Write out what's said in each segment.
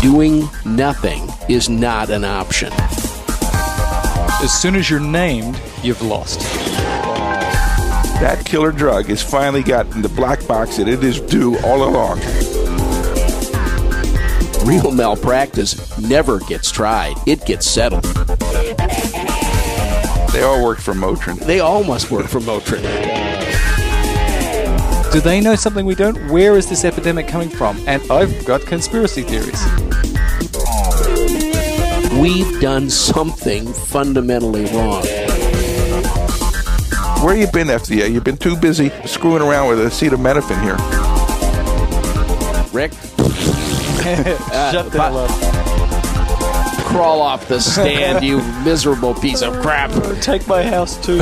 Doing nothing is not an option. As soon as you're named, you've lost. That killer drug has finally gotten the black box that it is due all along. Real malpractice never gets tried, it gets settled. They all work for Motrin. They all must work for Motrin. Do they know something we don't? Where is this epidemic coming from? And I've got conspiracy theories. We've done something fundamentally wrong. Where you been, FDA? You've been too busy screwing around with acetaminophen here. Rick, Shut the hell up. crawl off the stand, you miserable piece of crap. Take my house too.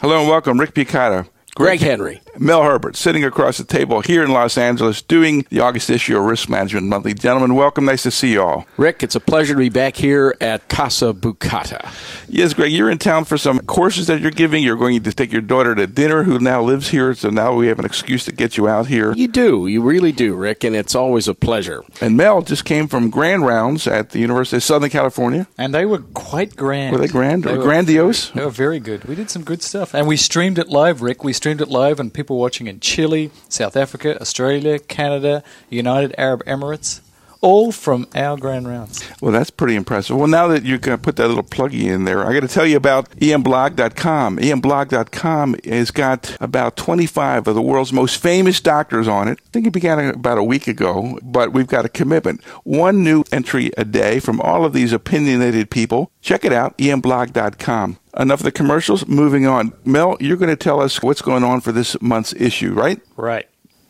Hello and welcome, Rick Bukata. Greg Henry. Mel Herbert, sitting across the table here in Los Angeles, doing the August issue of Risk Management Monthly. Gentlemen, welcome. Nice to see you all. Rick, it's a pleasure to be back here at Casa Bukata. Yes, Greg, you're in town for some courses that you're giving. You're going to take your daughter to dinner, who now lives here. So now we have an excuse to get you out here. You do, you really do, Rick, and it's always a pleasure. And Mel just came from grand rounds at the University of Southern California. And they were quite grand. Were they grand or were grandiose? Very, they were very good. We did some good stuff. And we streamed it live, Rick. We streamed it live, and people watching in Chile, South Africa, Australia, Canada, United Arab Emirates, all from our grand rounds. Well, that's pretty impressive. Well, now that you're going to put that little pluggy in there, I got to tell you about emblog.com. emblog.com has got about 25 of the world's most famous doctors on it. I think it began about a week ago, but we've got a commitment. One new entry a day from all of these opinionated people. Check it out, emblog.com. Enough of the commercials. Moving on. Mel, you're going to tell us what's going on for this month's issue, right? Right.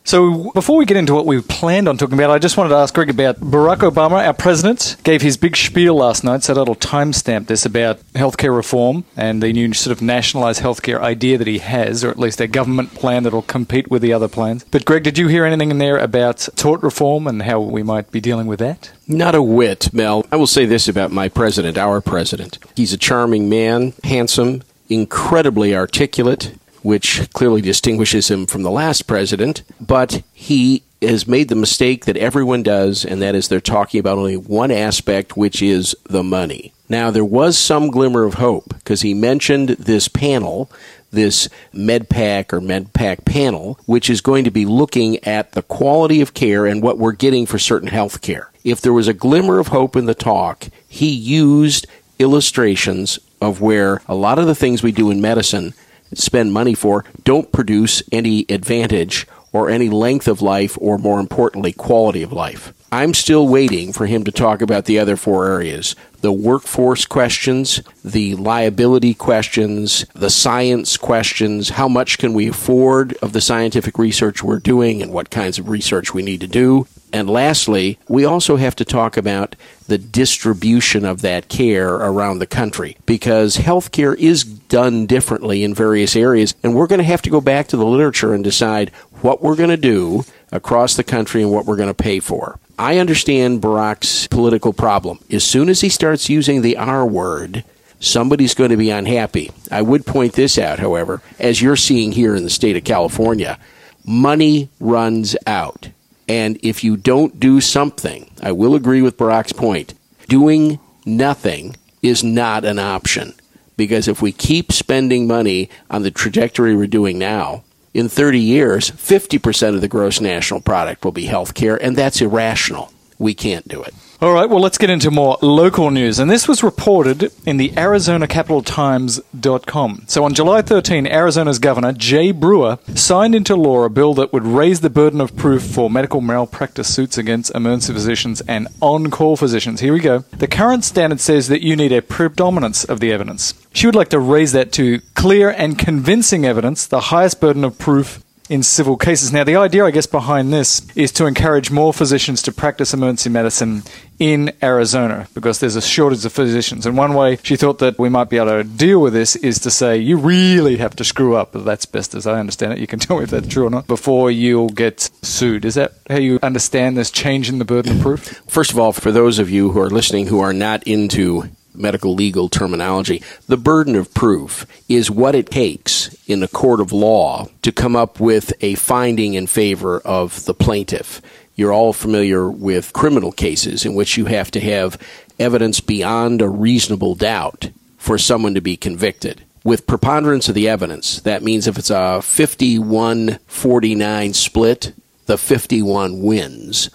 So before we get into what we planned on talking about, I just wanted to ask Greg about Barack Obama, our president, gave his big spiel last night, so that'll timestamp this about healthcare reform and the new sort of nationalised healthcare idea that he has, or at least a government plan that'll compete with the other plans. But Greg, did you hear anything in there about tort reform and how we might be dealing with that? Not a whit, Mel. I will say this about my president, our president. He's a charming man, handsome, incredibly articulate, which clearly distinguishes him from the last president, but he has made the mistake that everyone does, and that is they're talking about only one aspect, which is the money. Now, there was some glimmer of hope because he mentioned this panel, this MedPAC or MedPAC panel, which is going to be looking at the quality of care and what we're getting for certain health care. If there was a glimmer of hope in the talk, he used illustrations of where a lot of the things we do in medicine spend money for don't produce any advantage or any length of life or more importantly quality of life. I'm still waiting for him to talk about the other four areas the workforce questions, the liability questions, the science questions, how much can we afford of the scientific research we're doing and what kinds of research we need to do. And lastly, we also have to talk about the distribution of that care around the country because healthcare is done differently in various areas. And we're going to have to go back to the literature and decide what we're going to do across the country and what we're going to pay for. I understand Barack's political problem. As soon as he starts using the R word, somebody's going to be unhappy. I would point this out, however, as you're seeing here in the state of California, money runs out. And if you don't do something, I will agree with Barack's point, doing nothing is not an option. Because if we keep spending money on the trajectory we're doing now, in 30 years, 50% of the gross national product will be health care, and that's irrational. We can't do it. All right, well, let's get into more local news. And this was reported in the ArizonaCapitalTimes.com. So on July 13, Arizona's governor, Jan Brewer, signed into law a bill that would raise the burden of proof for medical malpractice suits against emergency physicians and on call physicians. Here we go. The current standard says that you need a predominance of the evidence. She would like to raise that to clear and convincing evidence, the highest burden of proof in civil cases. Now, the idea, I guess, behind this is to encourage more physicians to practice emergency medicine in Arizona because there's a shortage of physicians. And one way she thought that we might be able to deal with this is to say you really have to screw up. That's best as I understand it. You can tell me if that's true or not before you'll get sued. Is that how you understand this change in the burden of proof? First of all, for those of you who are listening who are not into medical legal terminology, the burden of proof is what it takes in a court of law to come up with a finding in favor of the plaintiff. You're all familiar with criminal cases in which you have to have evidence beyond a reasonable doubt for someone to be convicted. With preponderance of the evidence, that means if it's a 51 49 split, the 51 wins.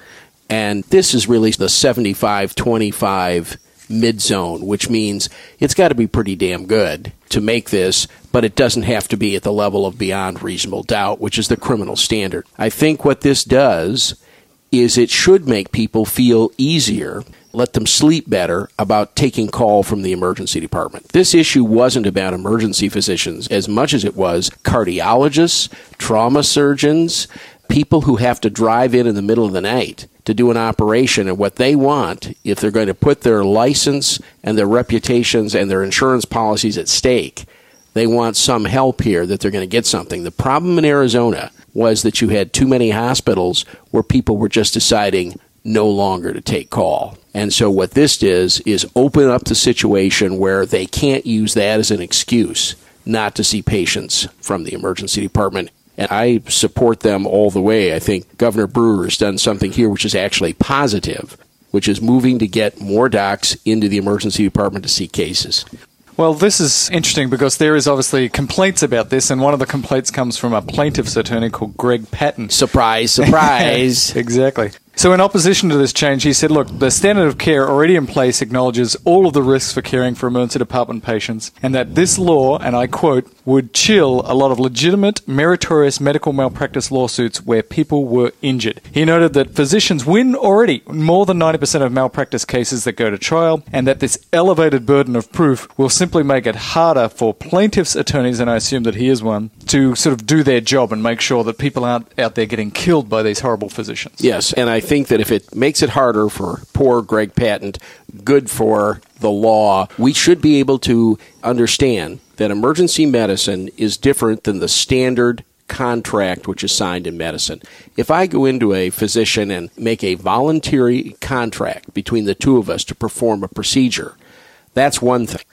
And this is really the 75 25 mid zone, which means it's got to be pretty damn good to make this, but it doesn't have to be at the level of beyond reasonable doubt, which is the criminal standard. I think what this does is it should make people feel easier, let them sleep better about taking call from the emergency department. This issue wasn't about emergency physicians as much as it was cardiologists, trauma surgeons, people who have to drive in in the middle of the night to do an operation and what they want if they're going to put their license and their reputations and their insurance policies at stake they want some help here that they're going to get something the problem in Arizona was that you had too many hospitals where people were just deciding no longer to take call. And so what this does is open up the situation where they can't use that as an excuse not to see patients from the emergency department. And I support them all the way. I think Governor Brewer has done something here which is actually positive, which is moving to get more docs into the emergency department to see cases. Well, this is interesting because there is obviously complaints about this, and one of the complaints comes from a plaintiff's attorney called Greg Patton. Surprise, surprise. exactly. So, in opposition to this change, he said, look, the standard of care already in place acknowledges all of the risks for caring for emergency department patients, and that this law, and I quote, would chill a lot of legitimate, meritorious medical malpractice lawsuits where people were injured. He noted that physicians win already more than 90% of malpractice cases that go to trial, and that this elevated burden of proof will simply make it harder for plaintiffs' attorneys, and I assume that he is one, to sort of do their job and make sure that people aren't out there getting killed by these horrible physicians. Yes, and I think that if it makes it harder for poor Greg Patton, good for the law, we should be able to understand that emergency medicine is different than the standard contract which is signed in medicine. If I go into a physician and make a voluntary contract between the two of us to perform a procedure, that's one thing.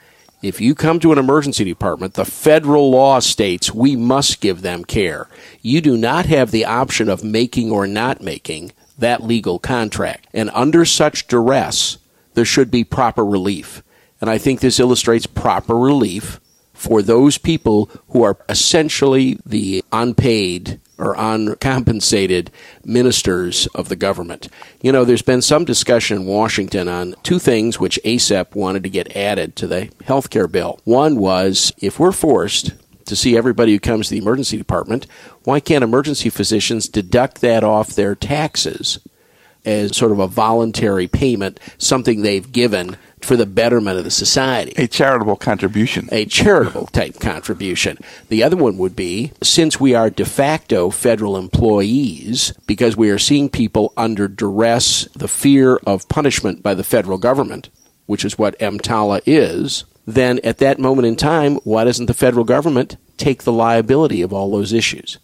If you come to an emergency department, the federal law states we must give them care. You do not have the option of making or not making that legal contract. And under such duress, there should be proper relief. And I think this illustrates proper relief for those people who are essentially the unpaid or uncompensated ministers of the government. You know, there's been some discussion in Washington on two things which ACEP wanted to get added to the health care bill. One was if we're forced to see everybody who comes to the emergency department, why can't emergency physicians deduct that off their taxes as sort of a voluntary payment, something they've given for the betterment of the society? A charitable contribution. A charitable type contribution. The other one would be since we are de facto federal employees, because we are seeing people under duress, the fear of punishment by the federal government, which is what EMTALA is, then at that moment in time, why doesn't the federal government take the liability of all those issues?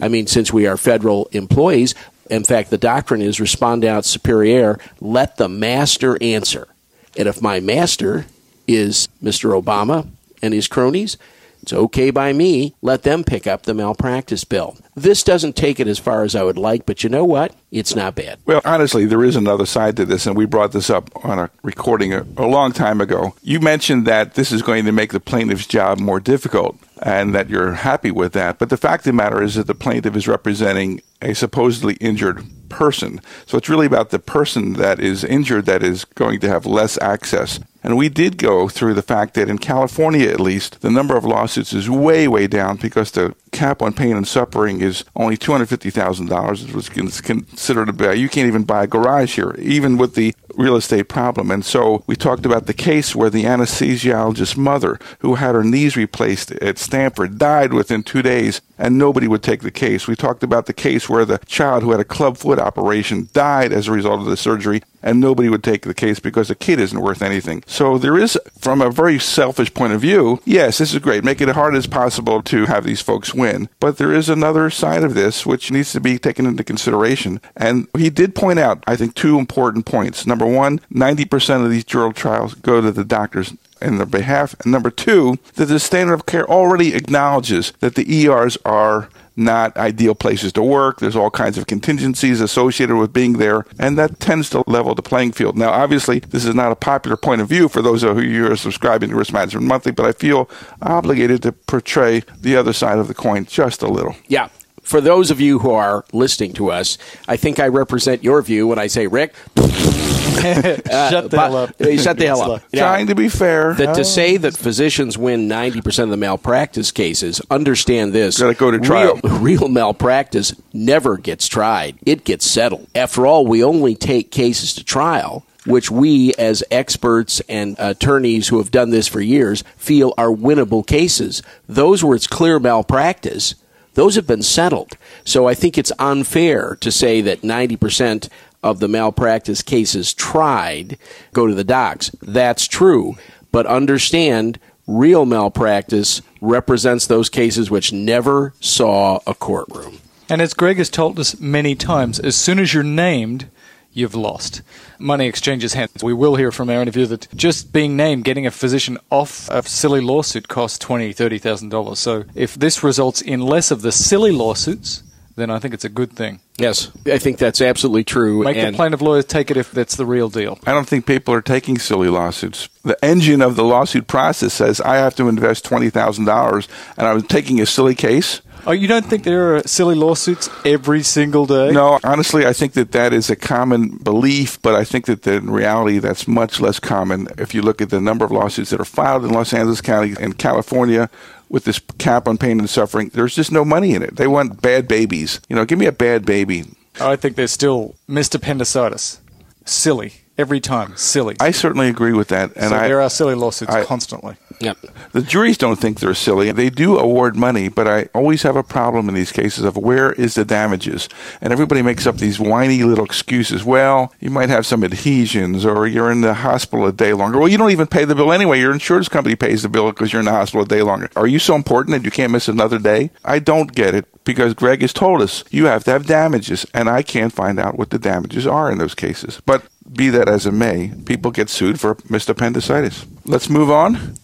I mean, since we are federal employees, in fact, the doctrine is respondeat superior, let the master answer. And if my master is Mr. Obama and his cronies, it's okay by me. Let them pick up the malpractice bill. This doesn't take it as far as I would like, but you know what? It's not bad. Well, honestly, there is another side to this, and we brought this up on a recording a, a long time ago. You mentioned that this is going to make the plaintiff's job more difficult and that you're happy with that. But the fact of the matter is that the plaintiff is representing a supposedly injured person. So it's really about the person that is injured that is going to have less access. And we did go through the fact that in California, at least, the number of lawsuits is way, way down because the cap on pain and suffering is only $250,000. It was considered a, you can't even buy a garage here, even with the real estate problem. And so we talked about the case where the anesthesiologist's mother, who had her knees replaced at Stanford, died within two days, and nobody would take the case. We talked about the case where the child who had a club foot operation died as a result of the surgery, and nobody would take the case because the kid isn't worth anything. So there is, from a very selfish point of view, yes, this is great. Make it as hard as possible to have these folks win. But there is another side of this which needs to be taken into consideration. And he did point out, I think, two important points. Number one, 90% of these jury trials go to the doctors in their behalf. And number two, that the standard of care already acknowledges that the ERs are not ideal places to work. There's all kinds of contingencies associated with being there, and that tends to level the playing field. Now, obviously, this is not a popular point of view for those of you who are subscribing to Risk Management Monthly, but I feel obligated to portray the other side of the coin just a little. Yeah. For those of you who are listening to us, I think I represent your view when I say, Rick, shut the hell up. Uh, shut the hell up. Trying to be fair. That to say that physicians win 90% of the malpractice cases, understand this. Gotta go to trial. Real, real malpractice never gets tried. It gets settled. After all, we only take cases to trial which we as experts and attorneys who have done this for years feel are winnable cases. Those where it's clear malpractice, those have been settled. So I think it's unfair to say that 90% of the malpractice cases tried go to the docs. That's true. But understand, real malpractice represents those cases which never saw a courtroom. And as Greg has told us many times, as soon as you're named, you've lost. Money exchanges hands. We will hear from our interview that just being named, getting a physician off a silly lawsuit costs twenty, thirty thousand dollars. So if this results in less of the silly lawsuits, then I think it's a good thing. Yes, I think that's absolutely true. Make and the plaintiff lawyers take it if that's the real deal. I don't think people are taking silly lawsuits. The engine of the lawsuit process says I have to invest $20,000 and I'm taking a silly case. Oh, you don't think there are silly lawsuits every single day? No, honestly, I think that that is a common belief, but I think that in reality that's much less common. If you look at the number of lawsuits that are filed in Los Angeles County and California with this cap on pain and suffering, there's just no money in it. They want bad babies. You know, give me a bad baby. I think they're still missed appendicitis. Silly. Every time. Silly. I certainly agree with that. And so I, there are silly lawsuits I- constantly. Yep. The juries don't think they're silly. They do award money, but I always have a problem in these cases of where is the damages? And everybody makes up these whiny little excuses. Well, you might have some adhesions or you're in the hospital a day longer. Well, you don't even pay the bill anyway. Your insurance company pays the bill because you're in the hospital a day longer. Are you so important that you can't miss another day? I don't get it because Greg has told us you have to have damages, and I can't find out what the damages are in those cases. But be that as it may, people get sued for missed appendicitis. Let's move on.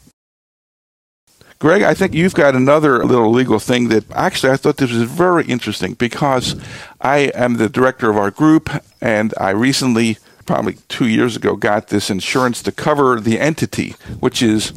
Greg, I think you've got another little legal thing that actually I thought this was very interesting because I am the director of our group and I recently, probably two years ago, got this insurance to cover the entity, which is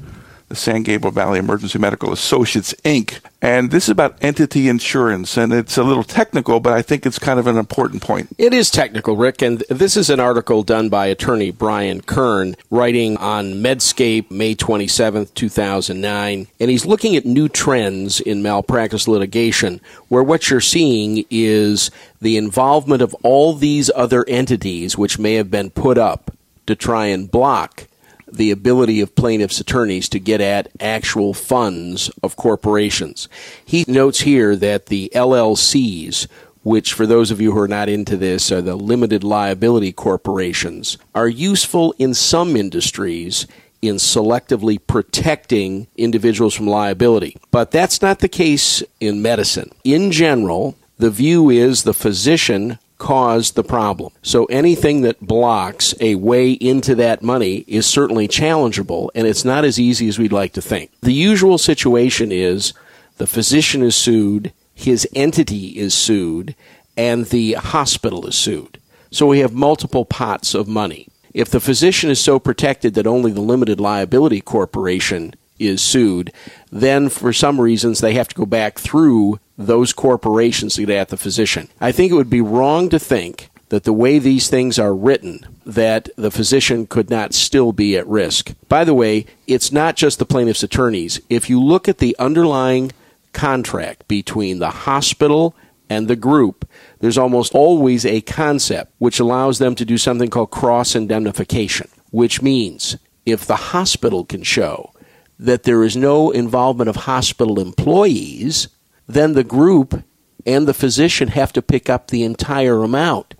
the San Gabriel Valley Emergency Medical Associates, Inc. And this is about entity insurance, and it's a little technical, but I think it's kind of an important point. It is technical, Rick, and this is an article done by attorney Brian Kern, writing on Medscape, May 27, 2009. And he's looking at new trends in malpractice litigation, where what you're seeing is the involvement of all these other entities which may have been put up to try and block the ability of plaintiffs' attorneys to get at actual funds of corporations. He notes here that the LLCs, which for those of you who are not into this are the limited liability corporations, are useful in some industries in selectively protecting individuals from liability. But that's not the case in medicine. In general, the view is the physician caused the problem. So anything that blocks a way into that money is certainly challengeable, and it's not as easy as we'd like to think. The usual situation is the physician is sued, his entity is sued, and the hospital is sued. So we have multiple pots of money. If the physician is so protected that only the limited liability corporation is sued, then for some reasons they have to go back through those corporations to get at the physician. I think it would be wrong to think that the way these things are written that the physician could not still be at risk. By the way, it's not just the plaintiff's attorneys. If you look at the underlying contract between the hospital and the group, there's almost always a concept which allows them to do something called cross indemnification, which means if the hospital can show that there is no involvement of hospital employees, then the group and the physician have to pick up the entire amount.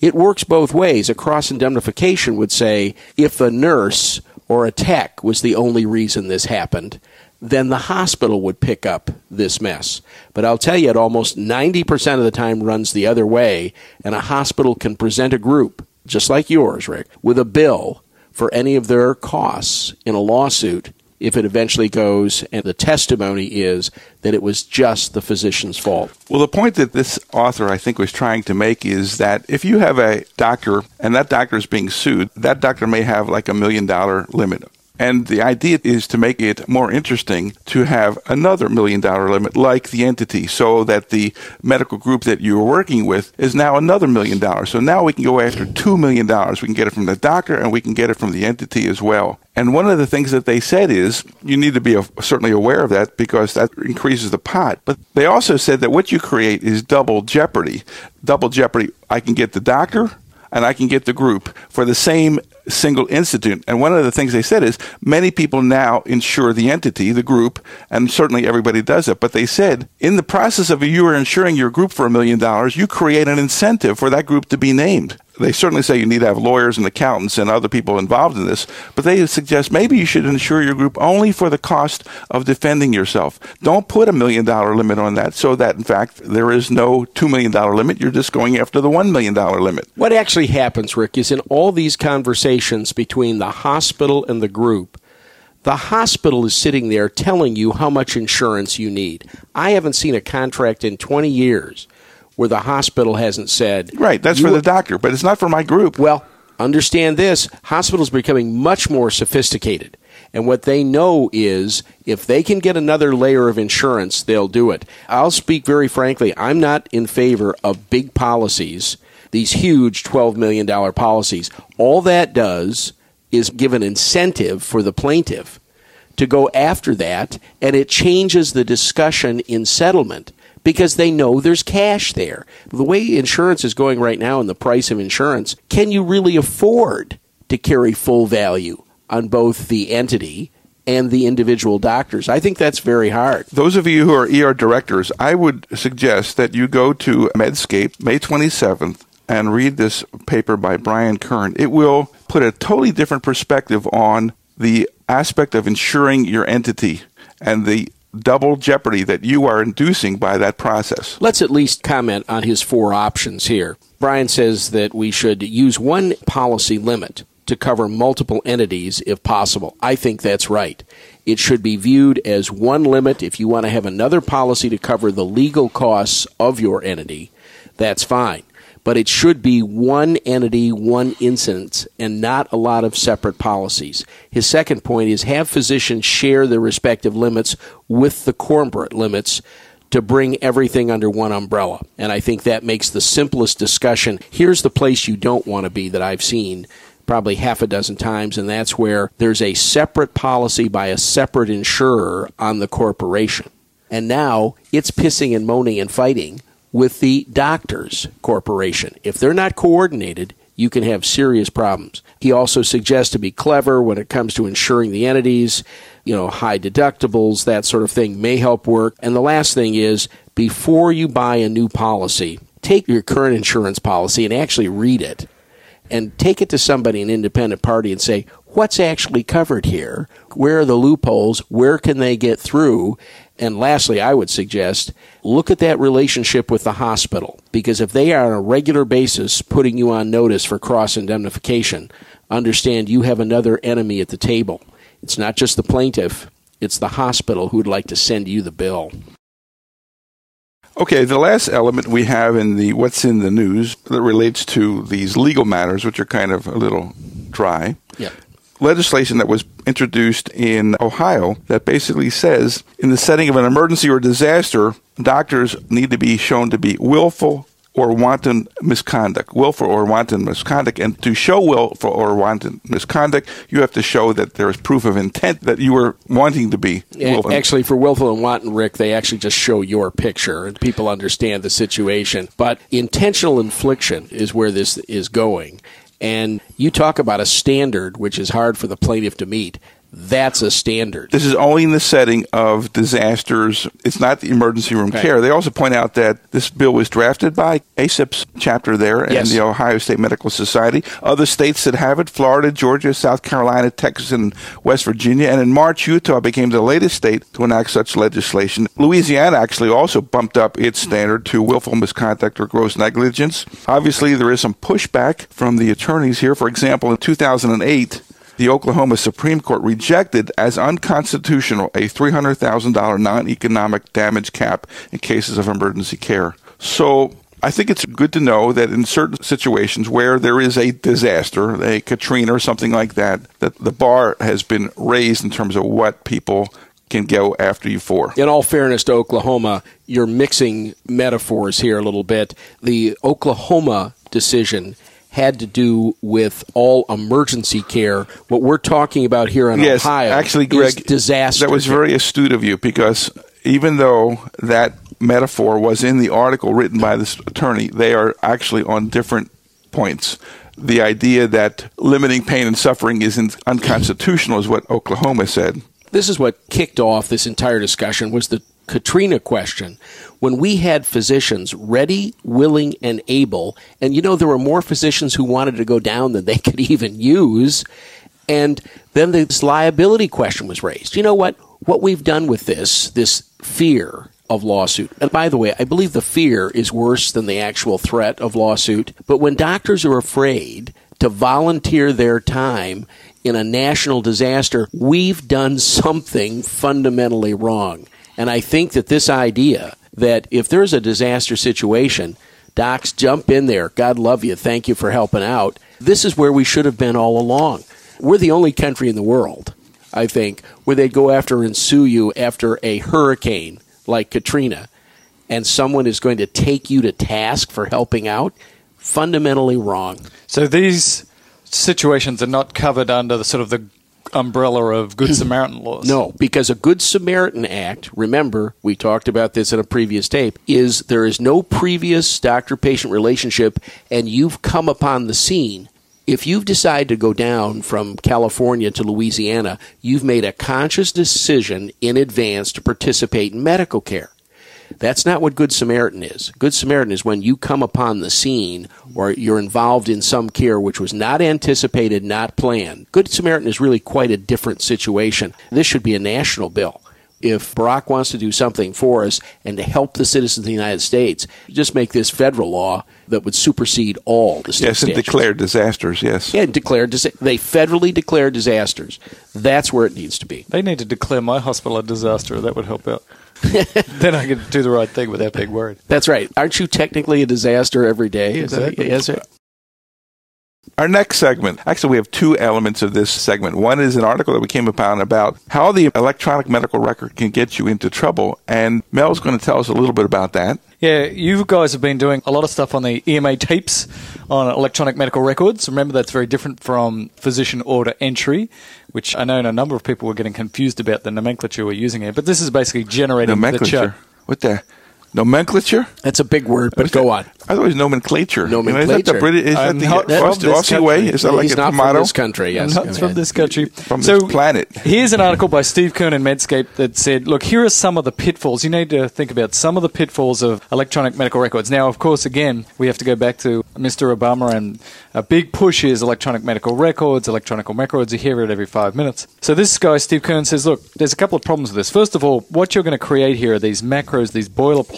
It works both ways. A cross indemnification would say if a nurse or a tech was the only reason this happened, then the hospital would pick up this mess. But I'll tell you, it almost 90% of the time runs the other way, and a hospital can present a group, just like yours, Rick, with a bill for any of their costs in a lawsuit if it eventually goes and the testimony is that it was just the physician's fault. Well, the point that this author, I think, was trying to make is that if you have a doctor and that doctor is being sued, that doctor may have like a million dollar limit and the idea is to make it more interesting to have another million dollar limit like the entity so that the medical group that you're working with is now another million dollars. So now we can go after two million dollars. We can get it from the doctor and we can get it from the entity as well. And one of the things that they said is you need to be certainly aware of that because that increases the pot. But they also said that what you create is double jeopardy. Double jeopardy. I can get the doctor and I can get the group for the same single incident. And one of the things they said is many people now insure the entity, the group, and certainly everybody does it. But they said in the process of you are insuring your group for a million dollars, you create an incentive for that group to be named they certainly say you need to have lawyers and accountants and other people involved in this, but they suggest maybe you should insure your group only for the cost of defending yourself. Don't put a million dollar limit on that so that, in fact, there is no $2 million limit. You're just going after the $1 million limit. What actually happens, Rick, is in all these conversations between the hospital and the group, the hospital is sitting there telling you how much insurance you need. I haven't seen a contract in 20 years where the hospital hasn't said. Right, that's for the doctor, but it's not for my group. Well, understand this hospitals are becoming much more sophisticated. And what they know is if they can get another layer of insurance, they'll do it. I'll speak very frankly, I'm not in favor of big policies, these huge $12 million policies. All that does is give an incentive for the plaintiff to go after that, and it changes the discussion in settlement because they know there's cash there. The way insurance is going right now and the price of insurance, can you really afford to carry full value on both the entity and the individual doctors. I think that's very hard. Those of you who are ER directors, I would suggest that you go to Medscape May 27th and read this paper by Brian Kern. It will put a totally different perspective on the aspect of insuring your entity and the double jeopardy that you are inducing by that process. Let's at least comment on his four options here. Brian says that we should use one policy limit to cover multiple entities if possible. I think that's right. It should be viewed as one limit. If you want to have another policy to cover the legal costs of your entity, that's fine but it should be one entity, one incidence, and not a lot of separate policies. His second point is have physicians share their respective limits with the corporate limits to bring everything under one umbrella. And I think that makes the simplest discussion. Here's the place you don't want to be that I've seen probably half a dozen times, and that's where there's a separate policy by a separate insurer on the corporation. And now it's pissing and moaning and fighting with the doctors corporation. If they're not coordinated, you can have serious problems. He also suggests to be clever when it comes to insuring the entities, you know, high deductibles, that sort of thing may help work. And the last thing is before you buy a new policy, take your current insurance policy and actually read it and take it to somebody, an independent party, and say, what's actually covered here? Where are the loopholes? Where can they get through? And lastly, I would suggest look at that relationship with the hospital because if they are on a regular basis putting you on notice for cross indemnification, understand you have another enemy at the table. It's not just the plaintiff, it's the hospital who would like to send you the bill. Okay, the last element we have in the what's in the news that relates to these legal matters, which are kind of a little dry. Yeah legislation that was introduced in Ohio that basically says in the setting of an emergency or disaster, doctors need to be shown to be willful or wanton misconduct, willful or wanton misconduct. And to show willful or wanton misconduct, you have to show that there is proof of intent that you were wanting to be. Willful. Actually, for willful and wanton, Rick, they actually just show your picture and people understand the situation. But intentional infliction is where this is going. And you talk about a standard which is hard for the plaintiff to meet that's a standard. This is only in the setting of disasters. It's not the emergency room care. They also point out that this bill was drafted by ACEP's chapter there and the Ohio State Medical Society. Other states that have it Florida, Georgia, South Carolina, Texas, and West Virginia. And in March, Utah became the latest state to enact such legislation. Louisiana actually also bumped up its standard to willful misconduct or gross negligence. Obviously, there is some pushback from the attorneys here. For example, in 2008, the Oklahoma Supreme Court rejected as unconstitutional a $300,000 non economic damage cap in cases of emergency care. So I think it's good to know that in certain situations where there is a disaster, a Katrina or something like that, that the bar has been raised in terms of what people can go after you for. In all fairness to Oklahoma, you're mixing metaphors here a little bit. The Oklahoma decision had to do with all emergency care. What we're talking about here in yes, Ohio actually, Greg, disaster. That was care. very astute of you because even though that metaphor was in the article written by this attorney, they are actually on different points. The idea that limiting pain and suffering is unconstitutional is what Oklahoma said. This is what kicked off this entire discussion was the Katrina question. When we had physicians ready, willing, and able, and you know there were more physicians who wanted to go down than they could even use, and then this liability question was raised. You know what? What we've done with this, this fear of lawsuit. And by the way, I believe the fear is worse than the actual threat of lawsuit. But when doctors are afraid to volunteer their time in a national disaster, we've done something fundamentally wrong. And I think that this idea that if there's a disaster situation, docs jump in there. God love you. Thank you for helping out. This is where we should have been all along. We're the only country in the world, I think, where they'd go after and sue you after a hurricane like Katrina and someone is going to take you to task for helping out, fundamentally wrong. So these situations are not covered under the sort of the umbrella of Good Samaritan laws. No, because a Good Samaritan Act, remember, we talked about this in a previous tape, is there is no previous doctor patient relationship and you've come upon the scene. If you've decided to go down from California to Louisiana, you've made a conscious decision in advance to participate in medical care. That's not what Good Samaritan is. Good Samaritan is when you come upon the scene or you're involved in some care which was not anticipated, not planned. Good Samaritan is really quite a different situation. This should be a national bill. If Barack wants to do something for us and to help the citizens of the United States, just make this federal law that would supersede all the state Yes, and statutes. declare disasters, yes. Yeah, declare dis- they federally declare disasters. That's where it needs to be. They need to declare my hospital a disaster. That would help out. then I can do the right thing with that big word. That's right. Aren't you technically a disaster every day? Is that- yes, sir. Our next segment, actually, we have two elements of this segment. One is an article that we came upon about how the electronic medical record can get you into trouble. And Mel's going to tell us a little bit about that. Yeah, you guys have been doing a lot of stuff on the EMA tapes on electronic medical records. Remember, that's very different from physician order entry, which I know a number of people were getting confused about the nomenclature we're using here. But this is basically generating the chart. Nomenclature. What the? Nomenclature? That's a big word, but go that? on. I thought it was nomenclature. You know, Is that Nomenclature. the British? Is that the not uh, Aussie, way? country. Is that like He's a not tomato? from this country. Yes, Not from ahead. this country. From so this planet. here's an article by Steve Kern in Medscape that said, look, here are some of the pitfalls. You need to think about some of the pitfalls of electronic medical records. Now, of course, again, we have to go back to Mr. Obama, and a big push is electronic medical records. Electronic records, you hear it every five minutes. So this guy, Steve Kern, says, look, there's a couple of problems with this. First of all, what you're going to create here are these macros, these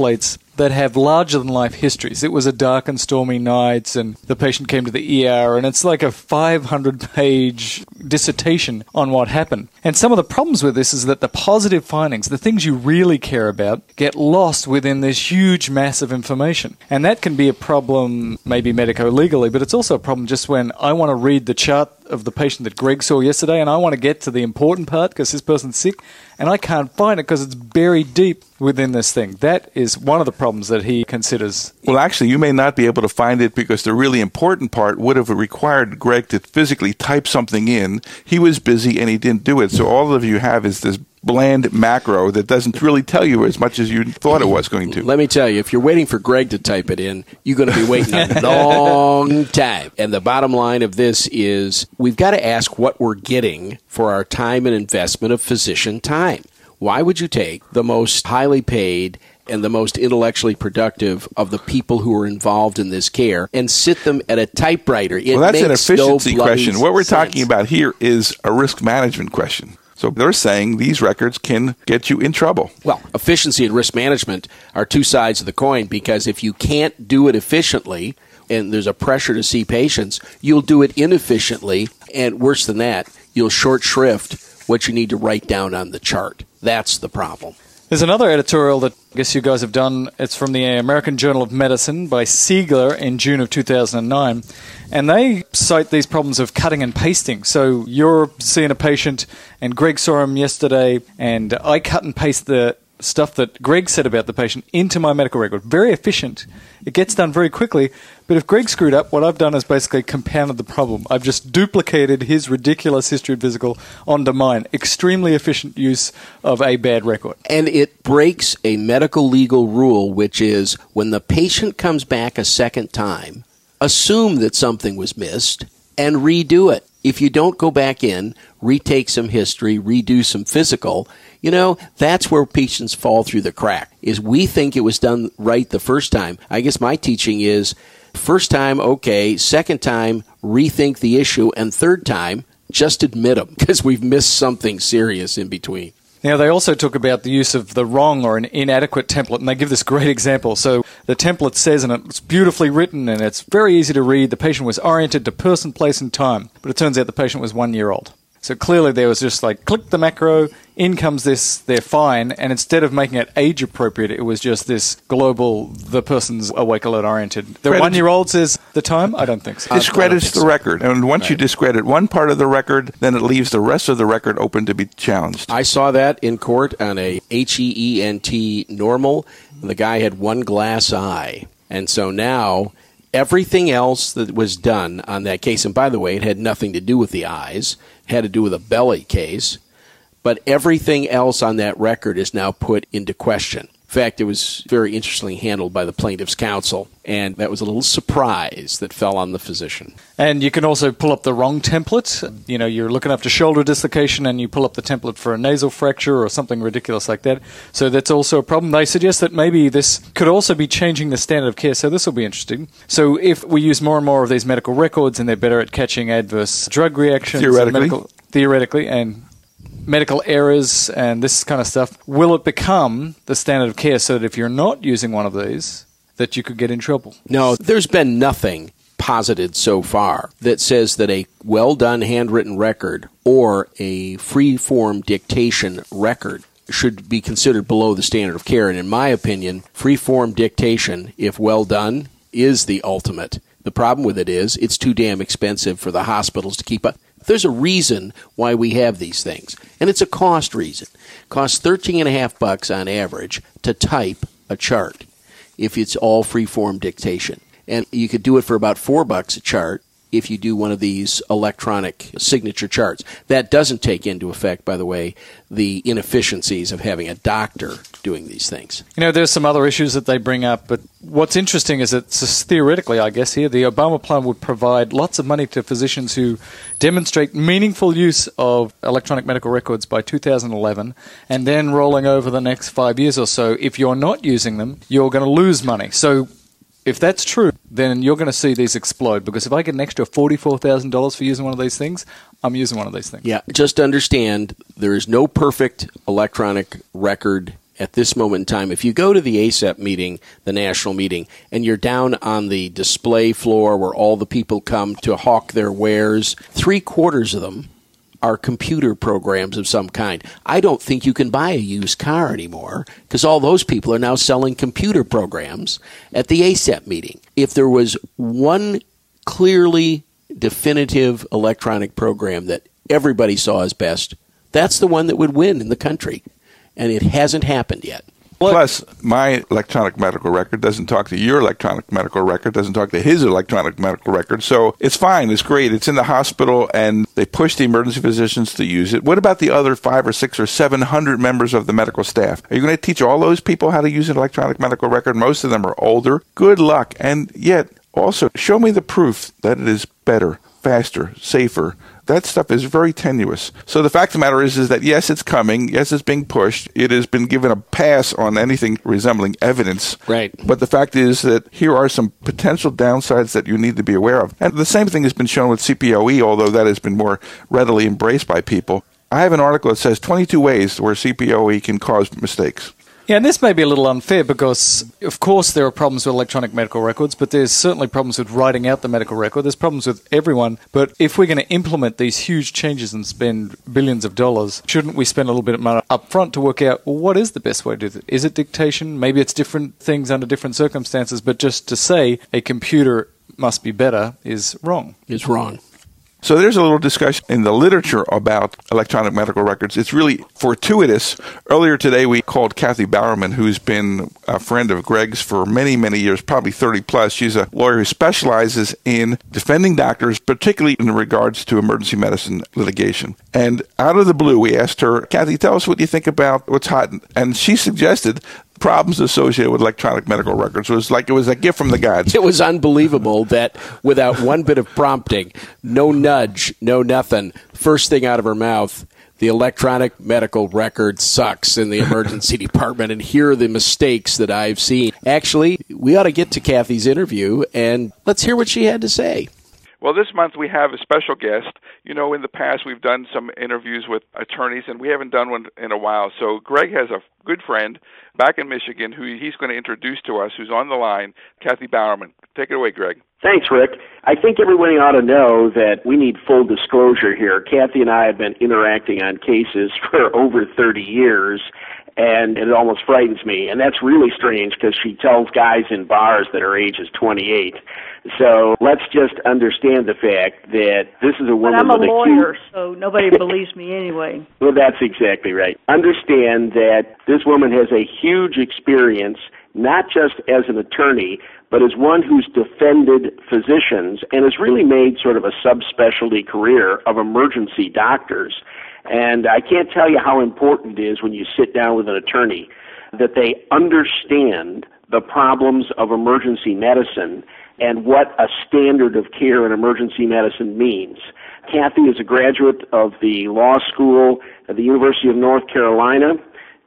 boilerplates that have larger than life histories. It was a dark and stormy night, and the patient came to the ER, and it's like a 500 page dissertation on what happened. And some of the problems with this is that the positive findings, the things you really care about, get lost within this huge mass of information. And that can be a problem, maybe medico legally, but it's also a problem just when I want to read the chart of the patient that Greg saw yesterday, and I want to get to the important part because this person's sick, and I can't find it because it's buried deep within this thing. That is one of the problems that he considers. Well, actually, you may not be able to find it because the really important part would have required Greg to physically type something in. He was busy and he didn't do it. So all of you have is this bland macro that doesn't really tell you as much as you thought it was going to. Let me tell you, if you're waiting for Greg to type it in, you're going to be waiting a long time. And the bottom line of this is we've got to ask what we're getting for our time and investment of physician time. Why would you take the most highly paid and the most intellectually productive of the people who are involved in this care and sit them at a typewriter? It well, that's an makes no efficiency bloody question. What we're sense. talking about here is a risk management question. So they're saying these records can get you in trouble. Well, efficiency and risk management are two sides of the coin because if you can't do it efficiently and there's a pressure to see patients, you'll do it inefficiently. And worse than that, you'll short shrift what you need to write down on the chart. That's the problem. There's another editorial that I guess you guys have done. It's from the American Journal of Medicine by Siegler in June of 2009. And they cite these problems of cutting and pasting. So you're seeing a patient, and Greg saw him yesterday, and I cut and paste the stuff that Greg said about the patient into my medical record. Very efficient. It gets done very quickly. But if Greg screwed up, what I've done is basically compounded the problem. I've just duplicated his ridiculous history of physical onto mine. Extremely efficient use of a bad record. And it breaks a medical legal rule, which is when the patient comes back a second time, assume that something was missed and redo it. If you don't go back in, retake some history, redo some physical, you know, that's where patients fall through the crack. Is we think it was done right the first time. I guess my teaching is first time okay, second time rethink the issue and third time just admit them because we've missed something serious in between. Now, they also talk about the use of the wrong or an inadequate template, and they give this great example. So, the template says, and it's beautifully written and it's very easy to read, the patient was oriented to person, place, and time. But it turns out the patient was one year old. So clearly there was just like click the macro, in comes this, they're fine, and instead of making it age appropriate, it was just this global, the person's awake alert oriented. The Credit- one year old says the time? I don't think so. Discredits think the so. record. And once you discredit one part of the record, then it leaves the rest of the record open to be challenged. I saw that in court on a H E E N T normal. The guy had one glass eye. And so now everything else that was done on that case, and by the way, it had nothing to do with the eyes, it had to do with a belly case, but everything else on that record is now put into question. In fact, it was very interestingly handled by the plaintiff's counsel, and that was a little surprise that fell on the physician. And you can also pull up the wrong template. You know, you're looking after shoulder dislocation and you pull up the template for a nasal fracture or something ridiculous like that. So that's also a problem. They suggest that maybe this could also be changing the standard of care. So this will be interesting. So if we use more and more of these medical records and they're better at catching adverse drug reactions, Theoretically. medical, theoretically, and medical errors and this kind of stuff, will it become the standard of care so that if you're not using one of these, that you could get in trouble? No, there's been nothing posited so far that says that a well done handwritten record or a free form dictation record should be considered below the standard of care. And in my opinion, free form dictation, if well done, is the ultimate. The problem with it is it's too damn expensive for the hospitals to keep up. There's a reason why we have these things, and it's a cost reason. It costs thirteen and a half bucks on average to type a chart if it's all free form dictation. And you could do it for about four bucks a chart if you do one of these electronic signature charts. That doesn't take into effect, by the way, the inefficiencies of having a doctor doing these things. You know, there's some other issues that they bring up, but what's interesting is that theoretically, I guess here, the Obama plan would provide lots of money to physicians who demonstrate meaningful use of electronic medical records by 2011, and then rolling over the next five years or so. If you're not using them, you're going to lose money. So if that's true, then you're going to see these explode because if I get an extra $44,000 for using one of these things, I'm using one of these things. Yeah, just understand there is no perfect electronic record at this moment in time. If you go to the ACEP meeting, the national meeting, and you're down on the display floor where all the people come to hawk their wares, three quarters of them are computer programs of some kind. I don't think you can buy a used car anymore because all those people are now selling computer programs at the ACEP meeting. If there was one clearly definitive electronic program that everybody saw as best, that's the one that would win in the country. And it hasn't happened yet. Plus, my electronic medical record doesn't talk to your electronic medical record, doesn't talk to his electronic medical record. So it's fine. It's great. It's in the hospital and they push the emergency physicians to use it. What about the other five or six or seven hundred members of the medical staff? Are you going to teach all those people how to use an electronic medical record? Most of them are older. Good luck. And yet, also, show me the proof that it is better, faster, safer. That stuff is very tenuous. So the fact of the matter is, is that yes, it's coming. Yes, it's being pushed. It has been given a pass on anything resembling evidence. Right. But the fact is that here are some potential downsides that you need to be aware of. And the same thing has been shown with CPOE, although that has been more readily embraced by people. I have an article that says 22 ways where CPOE can cause mistakes. Yeah, and this may be a little unfair because, of course, there are problems with electronic medical records, but there's certainly problems with writing out the medical record. There's problems with everyone. But if we're going to implement these huge changes and spend billions of dollars, shouldn't we spend a little bit of money up front to work out well, what is the best way to do it? Is it dictation? Maybe it's different things under different circumstances, but just to say a computer must be better is wrong. Is wrong. So there's a little discussion in the literature about electronic medical records. It's really fortuitous. Earlier today, we called Kathy Bowerman, who's been a friend of Greg's for many, many years, probably 30 plus. She's a lawyer who specializes in defending doctors, particularly in regards to emergency medicine litigation. And out of the blue, we asked her, Kathy, tell us what you think about what's hot. And she suggested problems associated with electronic medical records. It was like it was a gift from the gods. It was unbelievable that without one bit of prompting, no nudge, no nothing, first thing out of her mouth, the electronic medical record sucks in the emergency department, and here are the mistakes that I've seen. Actually, we ought to get to Kathy's interview and let's hear what she had to say. Well, this month we have a special guest. You know, in the past we've done some interviews with attorneys, and we haven't done one in a while. So Greg has a good friend back in Michigan who he's going to introduce to us, who's on the line, Kathy Bowerman. Take it away, Greg. Thanks, Rick. I think everybody ought to know that we need full disclosure here. Kathy and I have been interacting on cases for over 30 years, and it almost frightens me. And that's really strange because she tells guys in bars that her age is 28. So let's just understand the fact that this is a woman. But I'm a lawyer, huge... so nobody believes me anyway. Well, that's exactly right. Understand that this woman has a huge experience, not just as an attorney, but as one who's defended physicians and has really made sort of a subspecialty career of emergency doctors. And I can't tell you how important it is when you sit down with an attorney that they understand the problems of emergency medicine and what a standard of care in emergency medicine means. Kathy is a graduate of the law school at the University of North Carolina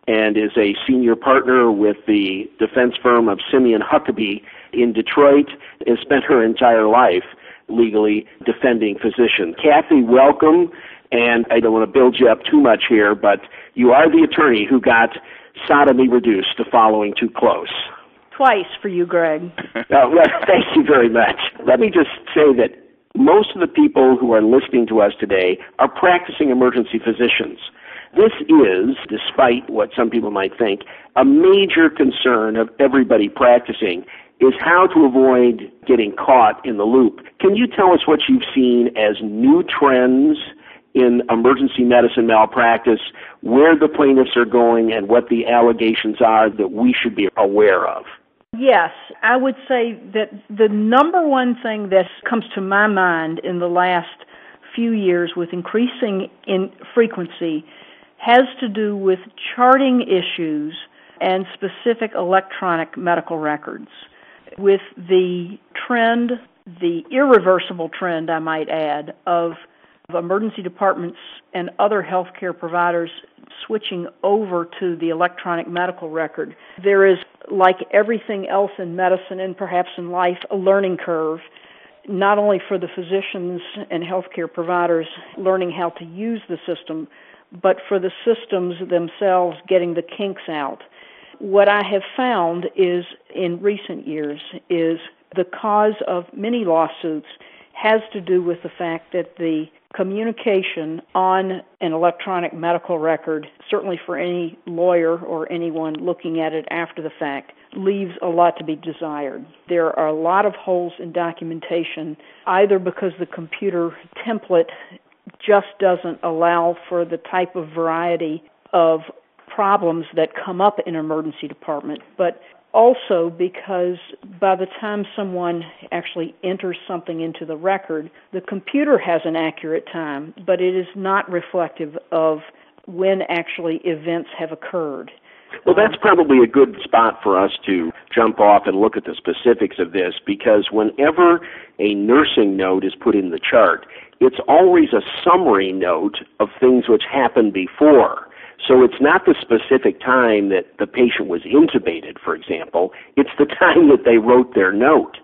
and is a senior partner with the defense firm of Siemion Huckabay in Detroit, has spent her entire life legally defending physicians. Kathy, welcome. And I don't want to build you up too much here, but you are the attorney who got sodomy reduced to following too close. Twice for you, Greg. uh, thank you very much. Let me just say that most of the people who are listening to us today are practicing emergency physicians. This is, despite what some people might think, a major concern of everybody practicing is how to avoid getting caught in the loop. Can you tell us what you've seen as new trends in emergency medicine malpractice, where the plaintiffs are going, and what the allegations are that we should be aware of? Yes, I would say that the number one thing that comes to my mind in the last few years with increasing in frequency has to do with charting issues and specific electronic medical records. With the trend, the irreversible trend, I might add, of emergency departments and other healthcare providers switching over to the electronic medical record, there is, like everything else in medicine and perhaps in life, a learning curve, not only for the physicians and healthcare providers learning how to use the system, but for the systems themselves getting the kinks out. What I have found is in recent years is the cause of many lawsuits has to do with the fact that the communication on an electronic medical record, certainly for any lawyer or anyone looking at it after the fact, leaves a lot to be desired. There are a lot of holes in documentation, either because the computer template just doesn't allow for the type of variety of problems that come up in an emergency department, but also because by the time someone actually enters something into the record, the computer has an accurate time, but it is not reflective of when actually events have occurred. Well, that's um, probably a good spot for us to jump off and look at the specifics of this because whenever a nursing note is put in the chart, it's always a summary note of things which happened before. So it's not the specific time that the patient was intubated, for example, it's the time that they wrote their note.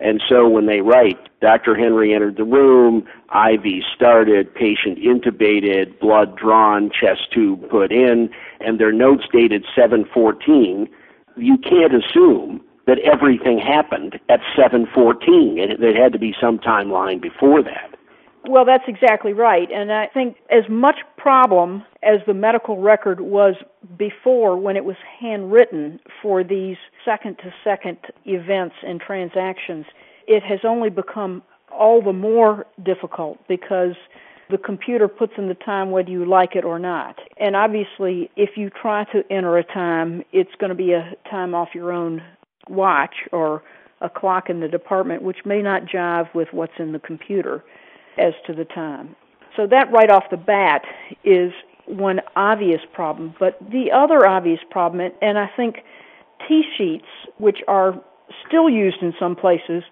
And so when they write, Dr. Henry entered the room, IV started, patient intubated, blood drawn, chest tube put in, and their notes dated 714, you can't assume that everything happened at 714. It, there had to be some timeline before that. Well, that's exactly right. And I think as much problem as the medical record was before when it was handwritten for these second to second events and transactions, it has only become all the more difficult because the computer puts in the time whether you like it or not. And obviously, if you try to enter a time, it's going to be a time off your own watch or a clock in the department, which may not jive with what's in the computer as to the time. So that right off the bat is one obvious problem. But the other obvious problem, and I think T sheets, which are still used in some places,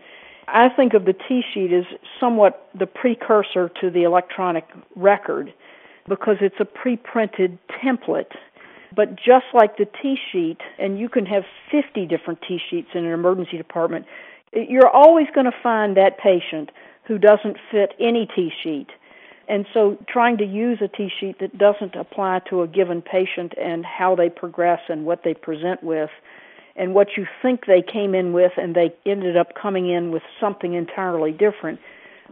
I think of the T sheet as somewhat the precursor to the electronic record because it's a pre printed template. But just like the T sheet, and you can have 50 different T sheets in an emergency department, you're always going to find that patient who doesn't fit any T sheet. And so trying to use a T sheet that doesn't apply to a given patient and how they progress and what they present with and what you think they came in with and they ended up coming in with something entirely different.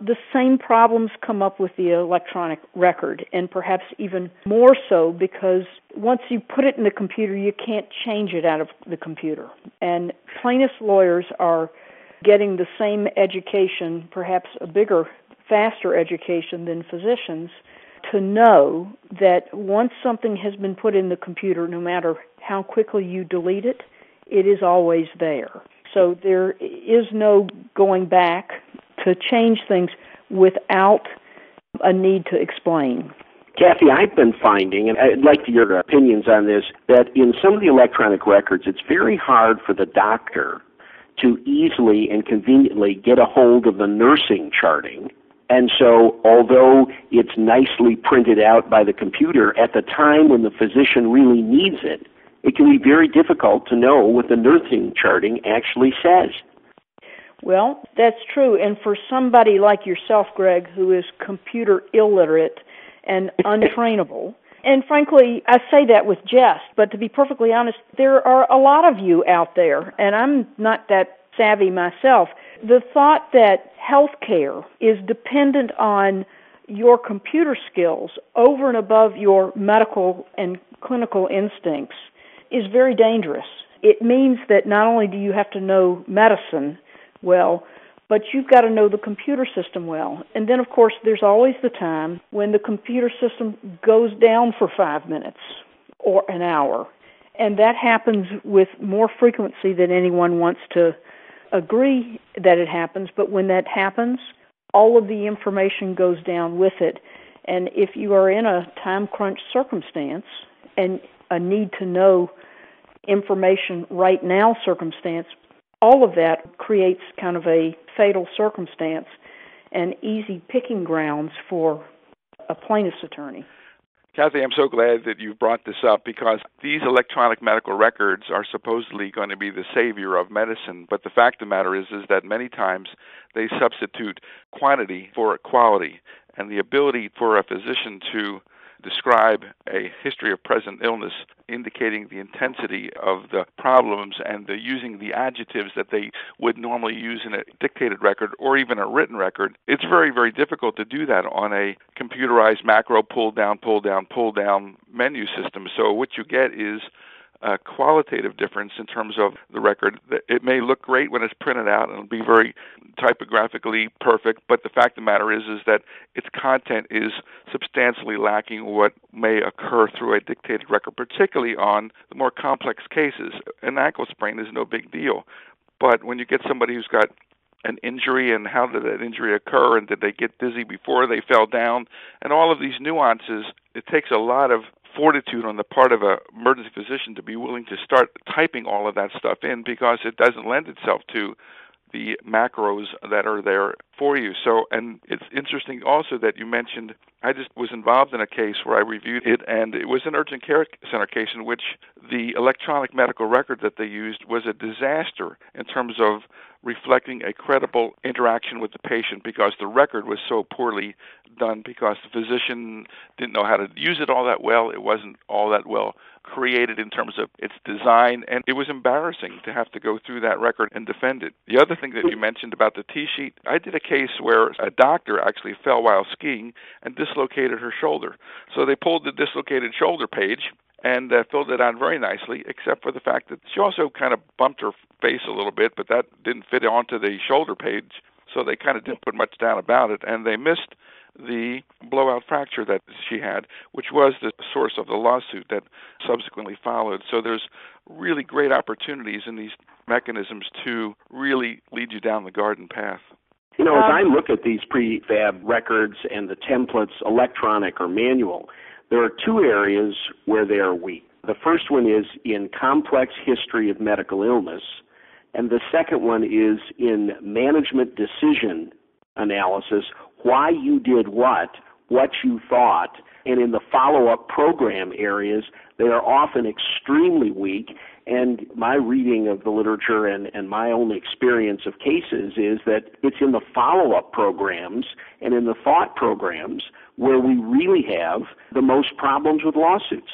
The same problems come up with the electronic record, and perhaps even more so because once you put it in the computer, you can't change it out of the computer. And plaintiffs' lawyers are getting the same education, perhaps a bigger, faster education than physicians, to know that once something has been put in the computer, no matter how quickly you delete it, it is always there. So there is no going back to change things without a need to explain. Kathy, I've been finding, and I'd like your opinions on this, that in some of the electronic records, it's very hard for the doctor to easily and conveniently get a hold of the nursing charting. And so, although it's nicely printed out by the computer, at the time when the physician really needs it, it can be very difficult to know what the nursing charting actually says. Well, that's true. And for somebody like yourself, Greg, who is computer illiterate and untrainable, and frankly, I say that with jest, but to be perfectly honest, there are a lot of you out there, and I'm not that savvy myself. The thought that healthcare is dependent on your computer skills over and above your medical and clinical instincts is very dangerous. It means that not only do you have to know medicine well, but you've got to know the computer system well. And then, of course, there's always the time when the computer system goes down for five minutes or an hour. And that happens with more frequency than anyone wants to agree that it happens. But when that happens, all of the information goes down with it. And if you are in a time crunch circumstance and a need to know information right now circumstance, all of that creates kind of a fatal circumstance and easy picking grounds for a plaintiff's attorney. Kathy, I'm so glad that you brought this up because these electronic medical records are supposedly going to be the savior of medicine, but the fact of the matter is is that many times they substitute quantity for quality and the ability for a physician to describe a history of present illness indicating the intensity of the problems and the using the adjectives that they would normally use in a dictated record or even a written record. It's very very difficult to do that on a computerized macro pull down pull down pull down menu system. So what you get is a qualitative difference in terms of the record. It may look great when it's printed out and it'll be very typographically perfect, but the fact of the matter is is that its content is substantially lacking what may occur through a dictated record, particularly on the more complex cases. An ankle sprain is no big deal, but when you get somebody who's got an injury and how did that injury occur and did they get dizzy before they fell down and all of these nuances it takes a lot of fortitude on the part of a emergency physician to be willing to start typing all of that stuff in because it doesn't lend itself to the macros that are there for you. So, and it's interesting also that you mentioned I just was involved in a case where I reviewed it, and it was an urgent care center case in which the electronic medical record that they used was a disaster in terms of reflecting a credible interaction with the patient because the record was so poorly done because the physician didn't know how to use it all that well. It wasn't all that well created in terms of its design, and it was embarrassing to have to go through that record and defend it. The other thing that you mentioned about the T sheet, I did a case where a doctor actually fell while skiing and dislocated her shoulder. So they pulled the dislocated shoulder page and uh, filled it on very nicely, except for the fact that she also kind of bumped her face a little bit, but that didn't fit onto the shoulder page, so they kind of didn't put much down about it, and they missed the blowout fracture that she had, which was the source of the lawsuit that subsequently followed. So there's really great opportunities in these mechanisms to really lead you down the garden path. You know, as um, I look at these prefab records and the templates, electronic or manual, there are two areas where they are weak. The first one is in complex history of medical illness, and the second one is in management decision analysis, why you did what, what you thought, and in the follow up program areas, they are often extremely weak. And my reading of the literature and, and my own experience of cases is that it's in the follow up programs and in the thought programs where we really have the most problems with lawsuits.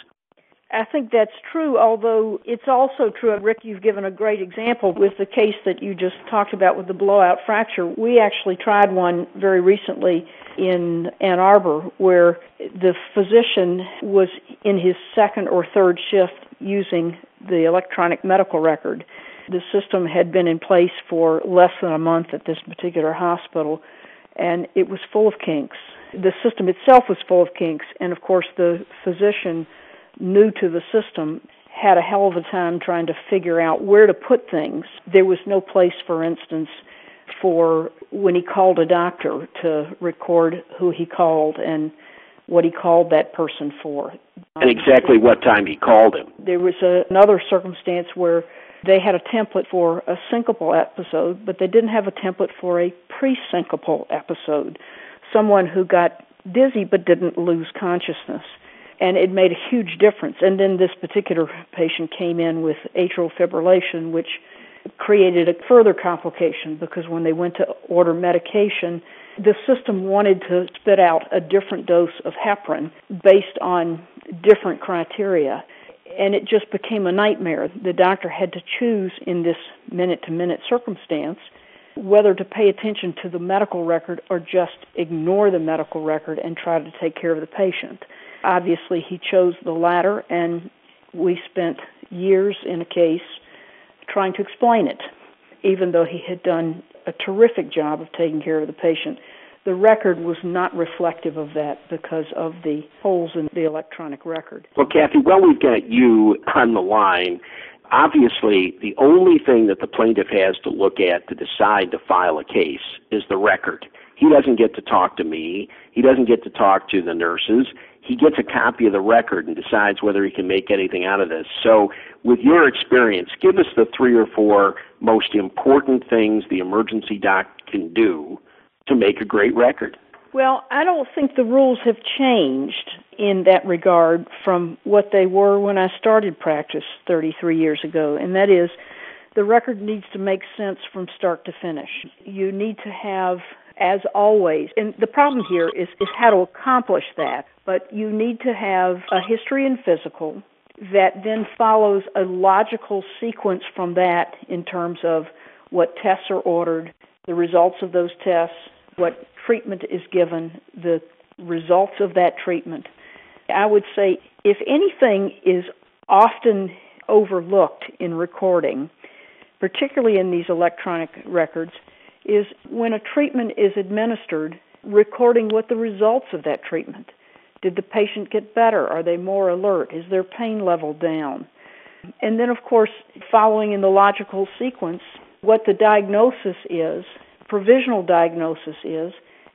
I think that's true, although it's also true. Rick, you've given a great example with the case that you just talked about with the blowout fracture. We actually tried one very recently in Ann Arbor where the physician was in his second or third shift using the electronic medical record. The system had been in place for less than a month at this particular hospital, and it was full of kinks. The system itself was full of kinks, and of course, the physician new to the system had a hell of a time trying to figure out where to put things. There was no place, for instance, for when he called a doctor to record who he called and what he called that person for. And exactly what time he called him. There was a, another circumstance where they had a template for a syncopal episode, but they didn't have a template for a pre-syncopal episode. Someone who got dizzy but didn't lose consciousness and it made a huge difference. And then this particular patient came in with atrial fibrillation, which created a further complication because when they went to order medication, the system wanted to spit out a different dose of heparin based on different criteria. And it just became a nightmare. The doctor had to choose in this minute to minute circumstance whether to pay attention to the medical record or just ignore the medical record and try to take care of the patient. Obviously, he chose the latter, and we spent years in a case trying to explain it, even though he had done a terrific job of taking care of the patient. The record was not reflective of that because of the holes in the electronic record. Well, Kathy, well, we've got you on the line. Obviously, the only thing that the plaintiff has to look at to decide to file a case is the record. He doesn't get to talk to me. He doesn't get to talk to the nurses he gets a copy of the record and decides whether he can make anything out of this. So, with your experience, give us the three or four most important things the emergency doc can do to make a great record. Well, I don't think the rules have changed in that regard from what they were when I started practice 33 years ago, and that is the record needs to make sense from start to finish. You need to have as always. And the problem here is, is how to accomplish that. But you need to have a history and physical that then follows a logical sequence from that in terms of what tests are ordered, the results of those tests, what treatment is given, the results of that treatment. I would say if anything is often overlooked in recording, particularly in these electronic records, is when a treatment is administered, recording what the results of that treatment. Did the patient get better? Are they more alert? Is their pain level down? And then, of course, following in the logical sequence, what the diagnosis is, provisional diagnosis is,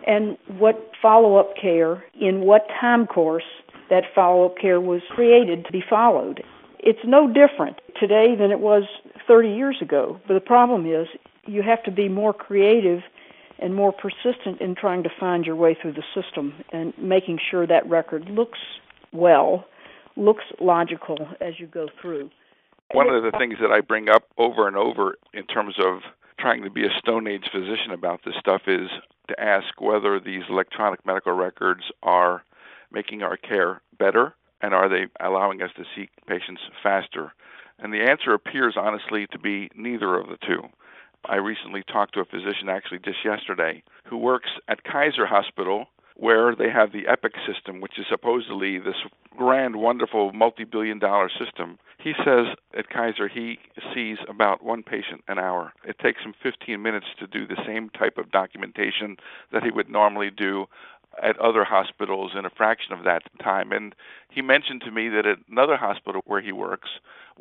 and what follow up care, in what time course that follow up care was created to be followed. It's no different today than it was 30 years ago. But the problem is you have to be more creative and more persistent in trying to find your way through the system and making sure that record looks well, looks logical as you go through. One of the things that I bring up over and over in terms of trying to be a Stone Age physician about this stuff is to ask whether these electronic medical records are making our care better and are they allowing us to see patients faster? And the answer appears honestly to be neither of the two. I recently talked to a physician, actually just yesterday, who works at Kaiser Hospital, where they have the Epic system, which is supposedly this grand, wonderful, multi billion dollar system. He says at Kaiser he sees about one patient an hour. It takes him 15 minutes to do the same type of documentation that he would normally do at other hospitals in a fraction of that time. And he mentioned to me that at another hospital where he works,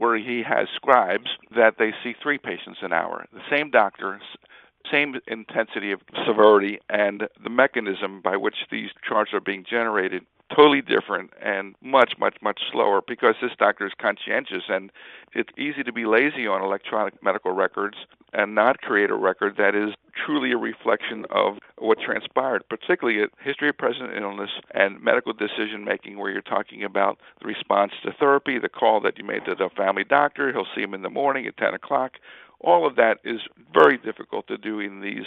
where he has scribes, that they see three patients an hour. The same doctor, same intensity of severity, and the mechanism by which these charts are being generated totally different and much, much, much slower because this doctor is conscientious and it's easy to be lazy on electronic medical records and not create a record that is truly a reflection of what transpired, particularly at history of present illness and medical decision making, where you're talking about the response to therapy, the call that you made to the family doctor, he'll see him in the morning at 10 o'clock. All of that is very difficult to do in these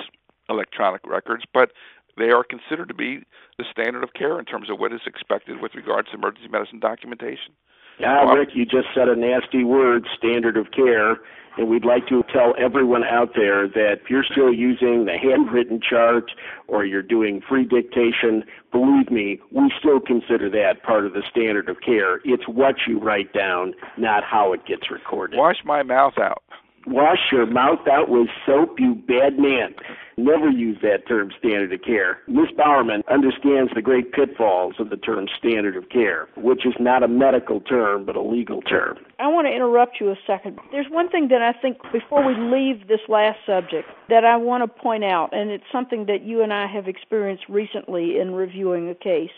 electronic records, but they are considered to be the standard of care in terms of what is expected with regards to emergency medicine documentation. Yeah, Rick, you just said a nasty word, standard of care. And we'd like to tell everyone out there that if you're still using the handwritten chart or you're doing free dictation, believe me, we still consider that part of the standard of care. It's what you write down, not how it gets recorded. Wash my mouth out. Wash your mouth out with soap, you bad man. Never use that term standard of care. Ms. Bowerman understands the great pitfalls of the term standard of care, which is not a medical term, but a legal term. I want to interrupt you a second. There's one thing that I think, before we leave this last subject, that I want to point out, and it's something that you and I have experienced recently in reviewing a case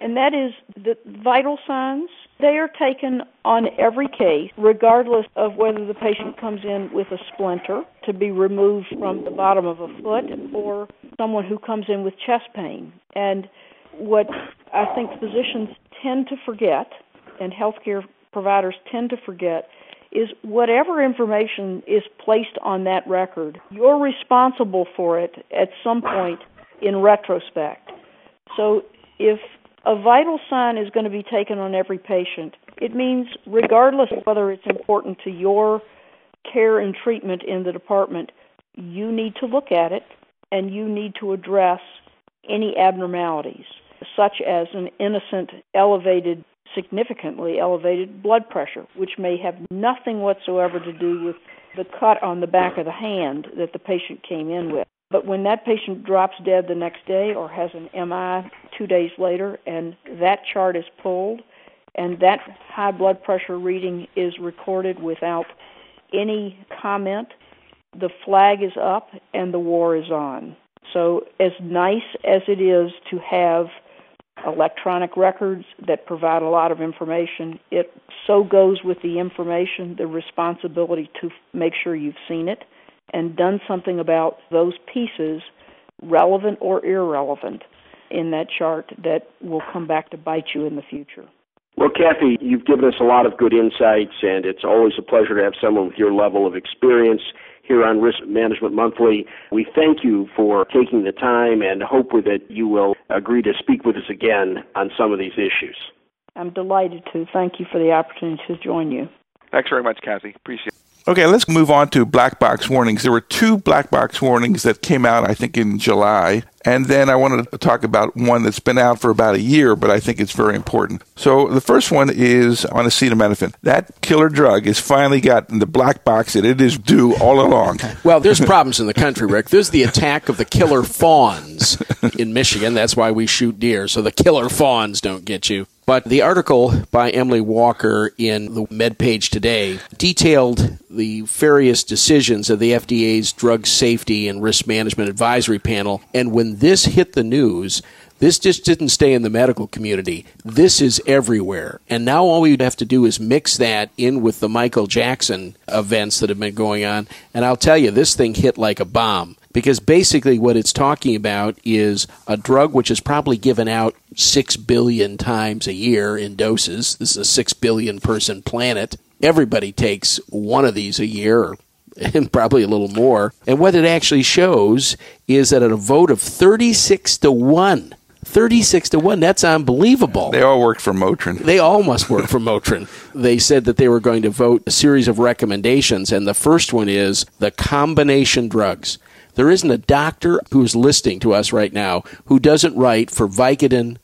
and that is the vital signs. They are taken on every case, regardless of whether the patient comes in with a splinter to be removed from the bottom of a foot or someone who comes in with chest pain. And what I think physicians tend to forget and healthcare providers tend to forget is whatever information is placed on that record, you're responsible for it at some point in retrospect. So if a vital sign is going to be taken on every patient. It means, regardless of whether it's important to your care and treatment in the department, you need to look at it and you need to address any abnormalities, such as an innocent, elevated, significantly elevated blood pressure, which may have nothing whatsoever to do with the cut on the back of the hand that the patient came in with. But when that patient drops dead the next day or has an MI two days later and that chart is pulled and that high blood pressure reading is recorded without any comment, the flag is up and the war is on. So, as nice as it is to have electronic records that provide a lot of information, it so goes with the information the responsibility to make sure you've seen it and done something about those pieces, relevant or irrelevant, in that chart that will come back to bite you in the future. Well, Kathy, you've given us a lot of good insights, and it's always a pleasure to have someone with your level of experience here on Risk Management Monthly. We thank you for taking the time and hope that you will agree to speak with us again on some of these issues. I'm delighted to. Thank you for the opportunity to join you. Thanks very much, Kathy. Appreciate it. Okay, let's move on to black box warnings. There were two black box warnings that came out, I think, in July. And then I wanted to talk about one that's been out for about a year, but I think it's very important. So the first one is on acetaminophen. That killer drug has finally gotten the black box that it is due all along. well, there's problems in the country, Rick. There's the attack of the killer fawns in Michigan. That's why we shoot deer, so the killer fawns don't get you. But the article by Emily Walker in the MedPage today detailed the various decisions of the FDA's Drug Safety and Risk Management Advisory Panel. And when this hit the news, this just didn't stay in the medical community. This is everywhere. And now all we'd have to do is mix that in with the Michael Jackson events that have been going on. And I'll tell you, this thing hit like a bomb. because basically what it's talking about is a drug which is probably given out 6 billion times a year in doses. This is a 6 billion person planet. Everybody takes one of these a year and probably a little more. And what it actually shows is that at a vote of 36 to 1, 36 to 1, that's unbelievable. They all work for Motrin. They all must work for Motrin. They said that they were going to vote a series of recommendations, and the first one is the combination drugs. There isn't a doctor who's listening to us right now who doesn't write for Vicodin,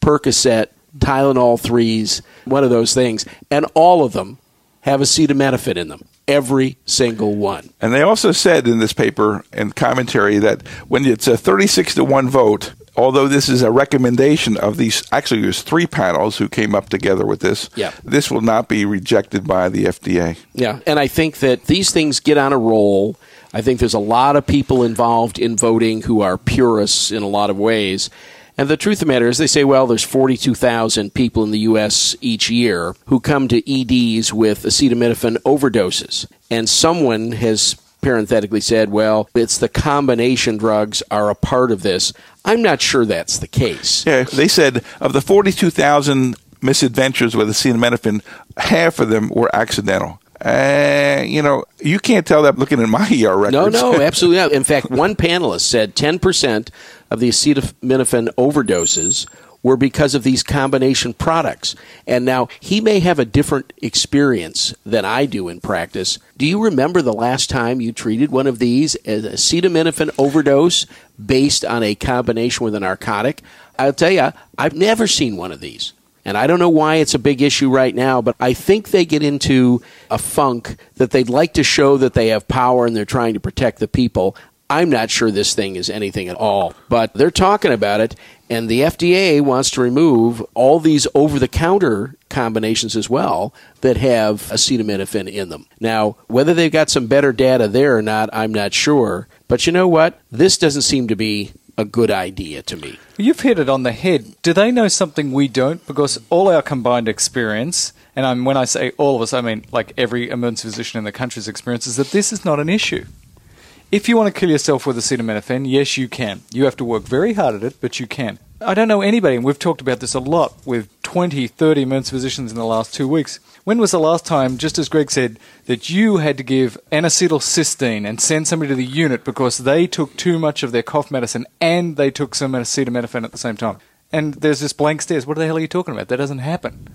Percocet, Tylenol 3s, one of those things, and all of them have acetaminophen in them every single one. And they also said in this paper and commentary that when it's a 36 to 1 vote, although this is a recommendation of these, actually, there's three panels who came up together with this. Yeah. This will not be rejected by the FDA. Yeah, and I think that these things get on a roll. I think there's a lot of people involved in voting who are purists in a lot of ways. And the truth of the matter is, they say, well, there's 42,000 people in the U.S. each year who come to EDs with acetaminophen overdoses. And someone has parenthetically said, well, it's the combination drugs are a part of this. I'm not sure that's the case. Yeah, they said of the 42,000 misadventures with acetaminophen, half of them were accidental. Uh, you know, you can't tell that looking at my ER records. No, no, absolutely not. In fact, one panelist said 10% of the acetaminophen overdoses were because of these combination products. And now he may have a different experience than I do in practice. Do you remember the last time you treated one of these as acetaminophen overdose based on a combination with a narcotic? I'll tell you, I've never seen one of these. And I don't know why it's a big issue right now, but I think they get into a funk that they'd like to show that they have power and they're trying to protect the people. I'm not sure this thing is anything at all, but they're talking about it, and the FDA wants to remove all these over the counter combinations as well that have acetaminophen in them. Now, whether they've got some better data there or not, I'm not sure. But you know what? This doesn't seem to be a good idea to me. You've hit it on the head. Do they know something we don't? Because all our combined experience, and I'm, when I say all of us, I mean like every emergency physician in the country's experience, is that this is not an issue. If you want to kill yourself with acetaminophen, yes, you can. You have to work very hard at it, but you can. I don't know anybody, and we've talked about this a lot with 20, 30 emergency physicians in the last two weeks. When was the last time, just as Greg said, that you had to give N-acetylcysteine and send somebody to the unit because they took too much of their cough medicine and they took some acetaminophen at the same time? And there's this blank stares. What the hell are you talking about? That doesn't happen.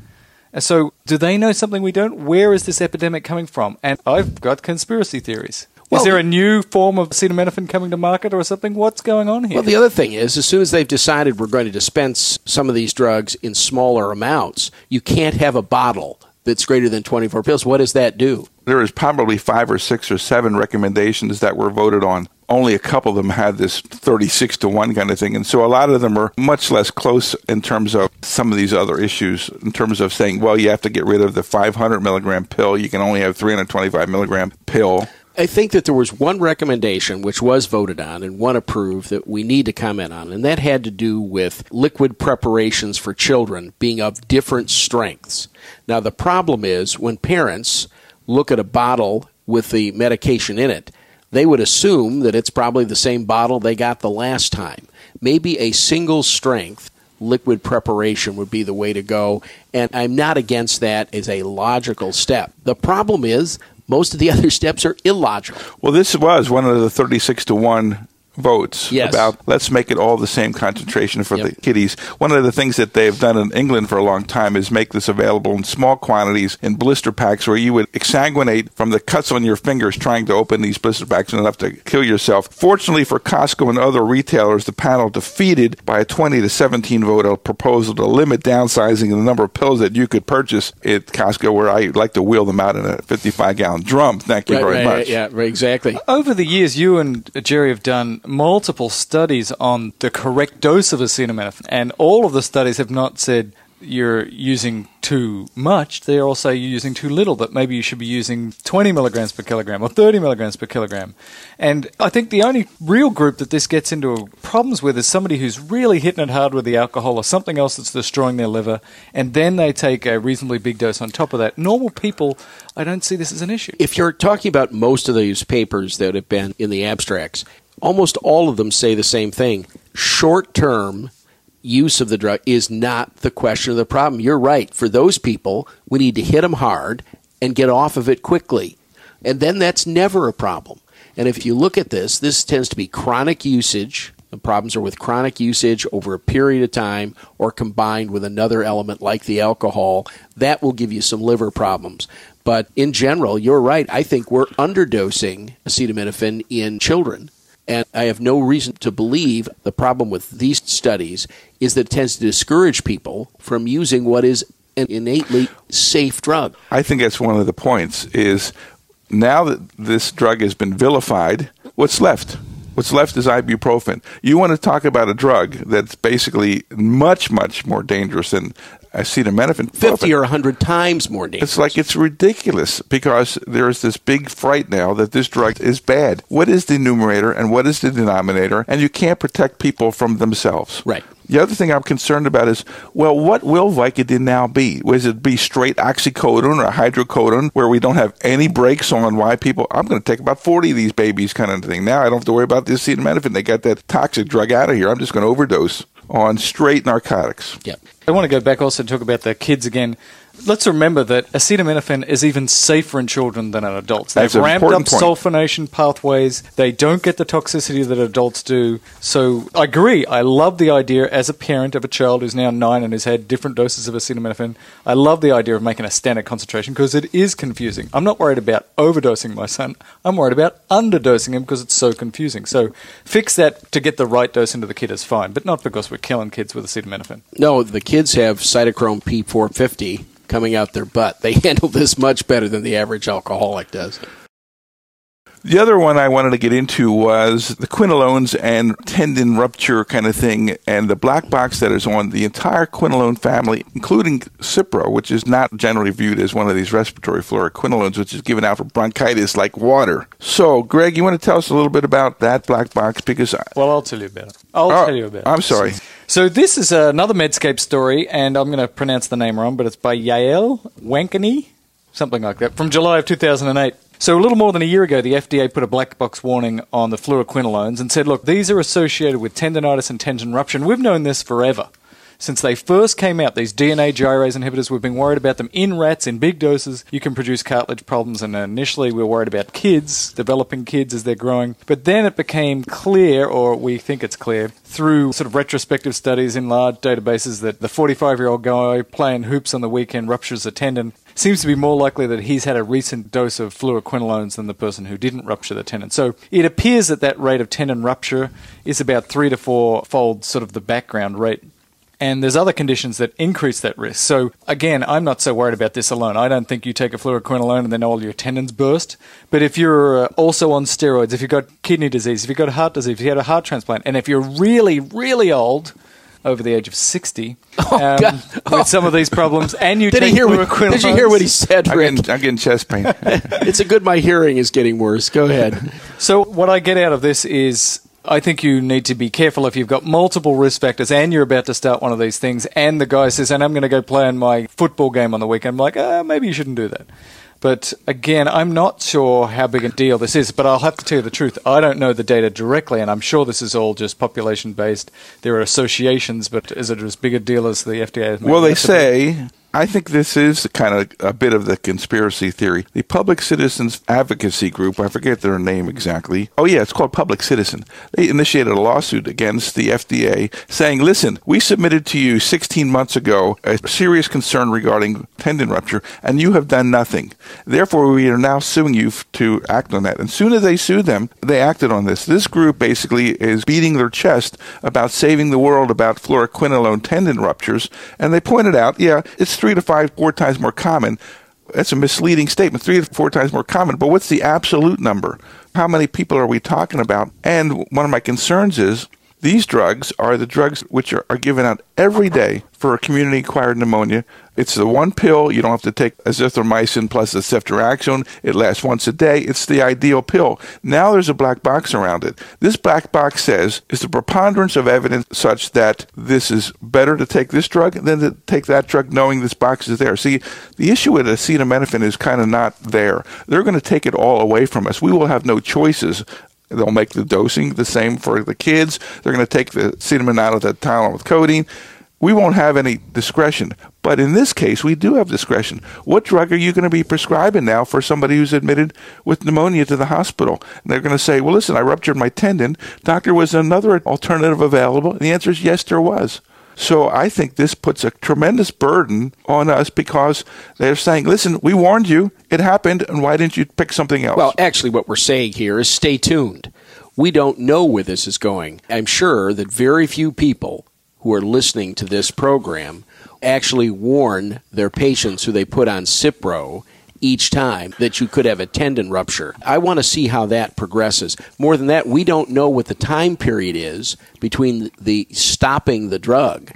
So, do they know something we don't? Where is this epidemic coming from? And I've got conspiracy theories. Well, is there a new form of acetaminophen coming to market or something? What's going on here? Well, the other thing is, as soon as they've decided we're going to dispense some of these drugs in smaller amounts, you can't have a bottle that's greater than 24 pills. What does that do? There is probably five or six or seven recommendations that were voted on. Only a couple of them had this 36 to 1 kind of thing. And so a lot of them are much less close in terms of some of these other issues, in terms of saying, well, you have to get rid of the 500 milligram pill. You can only have 325 milligram pill. I think that there was one recommendation which was voted on and one approved that we need to comment on, and that had to do with liquid preparations for children being of different strengths. Now, the problem is when parents look at a bottle with the medication in it, they would assume that it's probably the same bottle they got the last time. Maybe a single strength liquid preparation would be the way to go, and I'm not against that as a logical step. The problem is most of the other steps are illogical. Well, this was one of the 36 to 1 votes Yes. about let's make it all the same concentration for Yep. the kiddies. One of the things that they've done in England for a long time is make this available in small quantities in blister packs where you would exsanguinate from the cuts on your fingers trying to open these blister packs enough to kill yourself. Fortunately for Costco and other retailers, the panel defeated by a 20 to 17 vote a proposal to limit downsizing the number of pills that you could purchase at Costco where I like to wheel them out in a 55 gallon drum. Thank you Right, very right, much. Yeah, right, exactly. Over the years, you and Jerry have done multiple studies on the correct dose of acetaminophen, and all of the studies have not said you're using too much. They're all say you're using too little, that maybe you should be using 20 milligrams per kilogram or 30 milligrams per kilogram. And I think the only real group that this gets into problems with is somebody who's really hitting it hard with the alcohol or something else that's destroying their liver, and then they take a reasonably big dose on top of that. Normal people, I don't see this as an issue. If you're talking about most of these papers that have been in the abstracts, almost all of them say the same thing. Short term use of the drug is not the question of the problem. You're right. For those people, we need to hit them hard and get off of it quickly. And then that's never a problem. And if you look at this, this tends to be chronic usage. The problems are with chronic usage over a period of time or combined with another element like the alcohol. That will give you some liver problems. But in general, you're right. I think we're underdosing acetaminophen in children. And I have no reason to believe the problem with these studies is that it tends to discourage people from using what is an innately safe drug. I think that's one of the points is now that this drug has been vilified, what's left? What's left is ibuprofen. You want to talk about a drug that's basically much, much more dangerous than acetaminophen. 50 or 100 times more dangerous. It's like it's ridiculous because there's this big fright now that this drug is bad. What is the numerator and what is the denominator? And you can't protect people from themselves. Right. The other thing I'm concerned about is, well, what will Vicodin now be? Was it be straight oxycodone or hydrocodone where we don't have any breaks on why people, I'm going to take about 40 of these babies kind of thing. Now I don't have to worry about this acetaminophen. They got that toxic drug out of here. I'm just going to overdose on straight narcotics. Yeah. I want to go back also and talk about the kids again. Let's remember that acetaminophen is even safer in children than in adults. They've That's ramped up point. sulfonation pathways. They don't get the toxicity that adults do. So I agree. I love the idea as a parent of a child who's now nine and has had different doses of acetaminophen. I love the idea of making a standard concentration because it is confusing. I'm not worried about overdosing my son. I'm worried about underdosing him because it's so confusing. So fix that to get the right dose into the kid is fine, but not because we're killing kids with acetaminophen. No, the kids have cytochrome P450 coming out their butt. They handle this much better than the average alcoholic does. The other one I wanted to get into was the quinolones and tendon rupture kind of thing, and the black box that is on the entire quinolone family, including Cipro, which is not generally viewed as one of these respiratory fluoroquinolones, which is given out for bronchitis like water. So, Greg, you want to tell us a little bit about that black box? Because I, Well, I'll tell you about it. I'll Oh, tell you about it. I'm sorry. So this is another Medscape story, and I'm going to pronounce the name wrong, but it's by Yael Wankany, something like that, from July of 2008. So a little more than a year ago, the FDA put a black box warning on the fluoroquinolones and said, look, these are associated with tendonitis and tendon rupture. We've known this forever. Since they first came out, these DNA gyrase inhibitors, we've been worried about them in rats in big doses. You can produce cartilage problems, and initially we were worried about kids, developing kids as they're growing. But then it became clear, or we think it's clear, through sort of retrospective studies in large databases that the 45 year old guy playing hoops on the weekend ruptures a tendon seems to be more likely that he's had a recent dose of fluoroquinolones than the person who didn't rupture the tendon. So it appears that that rate of tendon rupture is about three to four fold sort of the background rate. And there's other conditions that increase that risk. So again, I'm not so worried about this alone. I don't think you take a fluoroquinolone and then all your tendons burst. But if you're uh, also on steroids, if you've got kidney disease, if you've got heart disease, if you had a heart transplant, and if you're really, really old, over the age of 60, um, God. with some of these problems, and you Did take he hear? What, did you hear what he said, I'm Rick? getting, I'm getting chest pain. it's a good. My hearing is getting worse. Go ahead. So, what I get out of this is I think you need to be careful if you've got multiple risk factors and you're about to start one of these things, and the guy says, and I'm going to go play in my football game on the weekend. I'm like, ah, maybe you shouldn't do that. But again, I'm not sure how big a deal this is, but I'll have to tell you the truth. I don't know the data directly, and I'm sure this is all just population based. There are associations, but is it as big a deal as the FDA has made Well, they say. I think this is kind of a bit of the conspiracy theory. The Public Citizens Advocacy Group, I forget their name exactly. Oh, yeah, it's called Public Citizen. They initiated a lawsuit against the FDA saying, listen, we submitted to you 16 months ago a serious concern regarding tendon rupture, and you have done nothing. Therefore, we are now suing you to act on that. And soon as they sued them, they acted on this. This group basically is beating their chest about saving the world about fluoroquinolone tendon ruptures, and they pointed out, yeah, it's three to five, four times more common. That's a misleading statement. Three to four times more common. But what's the absolute number? How many people are we talking about? And one of my concerns is these drugs are the drugs which are, are given out every day for community acquired pneumonia. It's the one pill. You don't have to take azithromycin plus a ceftriaxone. It lasts once a day. It's the ideal pill. Now there's a black box around it. This black box says is the preponderance of evidence such that this is better to take this drug than to take that drug knowing this box is there. See, the issue with acetaminophen is kind of not there. They're going to take it all away from us. We will have no choices They'll make the dosing the same for the kids. They're going to take the acetaminophen out of the Tylenol with codeine. We won't have any discretion. But in this case, we do have discretion. What drug are you going to be prescribing now for somebody who's admitted with pneumonia to the hospital? And they're going to say, well, listen, I ruptured my tendon. Doctor, was another alternative available? And the answer is yes, there was. So I think this puts a tremendous burden on us because they're saying, listen, we warned you, it happened, and why didn't you pick something else? Well, actually, what we're saying here is stay tuned. We don't know where this is going. I'm sure that very few people who are listening to this program actually warn their patients who they put on Cipro each time that you could have a tendon rupture. I want to see how that progresses. More than that, we don't know what the time period is between the stopping the drug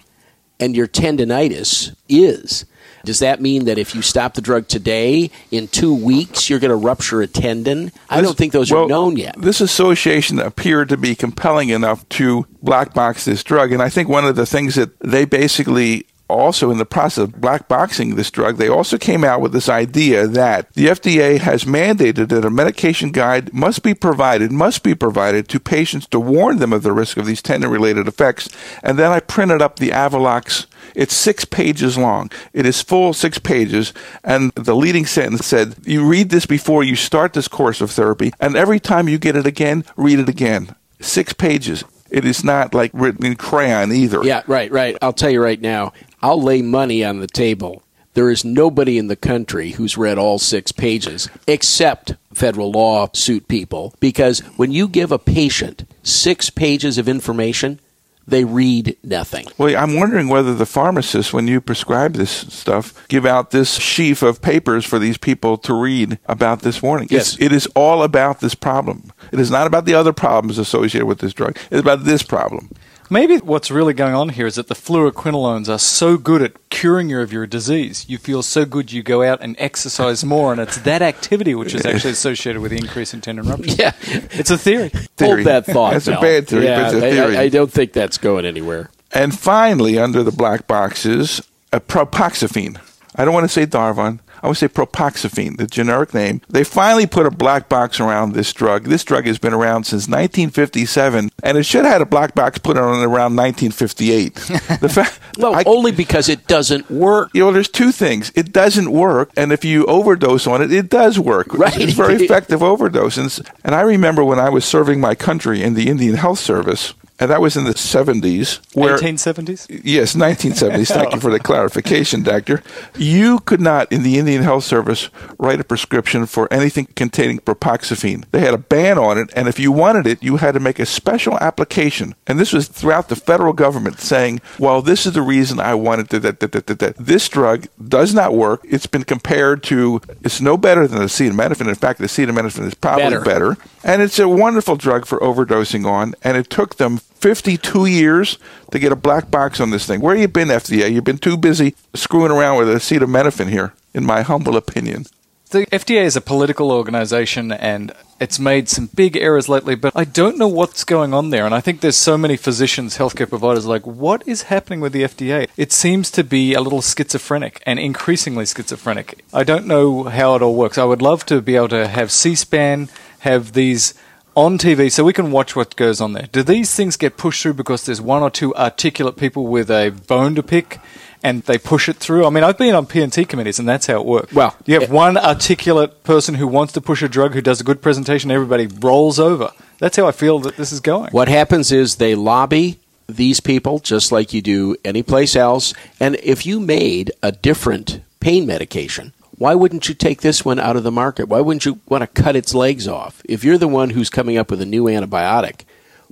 and your tendonitis is. Does that mean that if you stop the drug today, in two weeks, you're going to rupture a tendon? I don't think those well, are known yet. This association appeared to be compelling enough to black box this drug. And I think one of the things that they basically also in the process of black boxing this drug, they also came out with this idea that the FDA has mandated that a medication guide must be provided, must be provided to patients to warn them of the risk of these tendon related effects. And then I printed up the Avelox. It's six pages long. It is full six pages. And the leading sentence said, you read this before you start this course of therapy. And every time you get it again, read it again. Six pages. It is not like written in crayon either. Yeah, right, right. I'll tell you right now, I'll lay money on the table. There is nobody in the country who's read all six pages except federal lawsuit people because when you give a patient six pages of information, they read nothing. Well, I'm wondering whether the pharmacists, when you prescribe this stuff, give out this sheaf of papers for these people to read about this warning. Yes. It's, it is all about this problem. It is not about the other problems associated with this drug. It's about this problem. Maybe what's really going on here is that the fluoroquinolones are so good at curing you of your disease. You feel so good you go out and exercise more, and it's that activity which is actually associated with the increase in tendon rupture. Yeah. It's a theory. Theory. Hold that thought. That's a bad theory, Yeah, but it's a I- theory. I, I don't think that's going anywhere. And finally, under the black boxes, a propoxyphene. I don't want to say Darvon. I would say propoxyphene, the generic name. They finally put a black box around this drug. This drug has been around since 1957, and it should have had a black box put on it around 1958. the fact, Well, I- only because it doesn't work. you know, there's two things. It doesn't work, and if you overdose on it, it does work. Right. It's very effective overdose. And, and I remember when I was serving my country in the Indian Health Service, and that was in the 70s, where 1870s? Yes, 1970s. Thank you for the clarification, Doctor. You could not, in the Indian Health Service, write a prescription for anything containing propoxyphene. They had a ban on it, and if you wanted it, you had to make a special application. And this was throughout the federal government saying, well, this is the reason I wanted to, that, that, that, that, that. This drug does not work. It's been compared to, it's no better than acetaminophen. In fact, acetaminophen is probably Better. better. And it's a wonderful drug for overdosing on, and it took them 52 years to get a black box on this thing. Where you been, FDA? You've been too busy screwing around with acetaminophen here, in my humble opinion. The FDA is a political organization and it's made some big errors lately, but I don't know what's going on there. And I think there's so many physicians, healthcare providers, like, what is happening with the FDA? It seems to be a little schizophrenic and increasingly schizophrenic. I don't know how it all works. I would love to be able to have C SPAN, have these on TV so we can watch what goes on there. Do these things get pushed through because there's one or two articulate people with a bone to pick and they push it through? I mean, I've been on P&T committees and that's how it works. Well, you have it- one articulate person who wants to push a drug who does a good presentation, everybody rolls over. That's how I feel that this is going. What happens is they lobby these people just like you do anyplace else. And if you made a different pain medication, why wouldn't you take this one out of the market? Why wouldn't you want to cut its legs off? If you're the one who's coming up with a new antibiotic,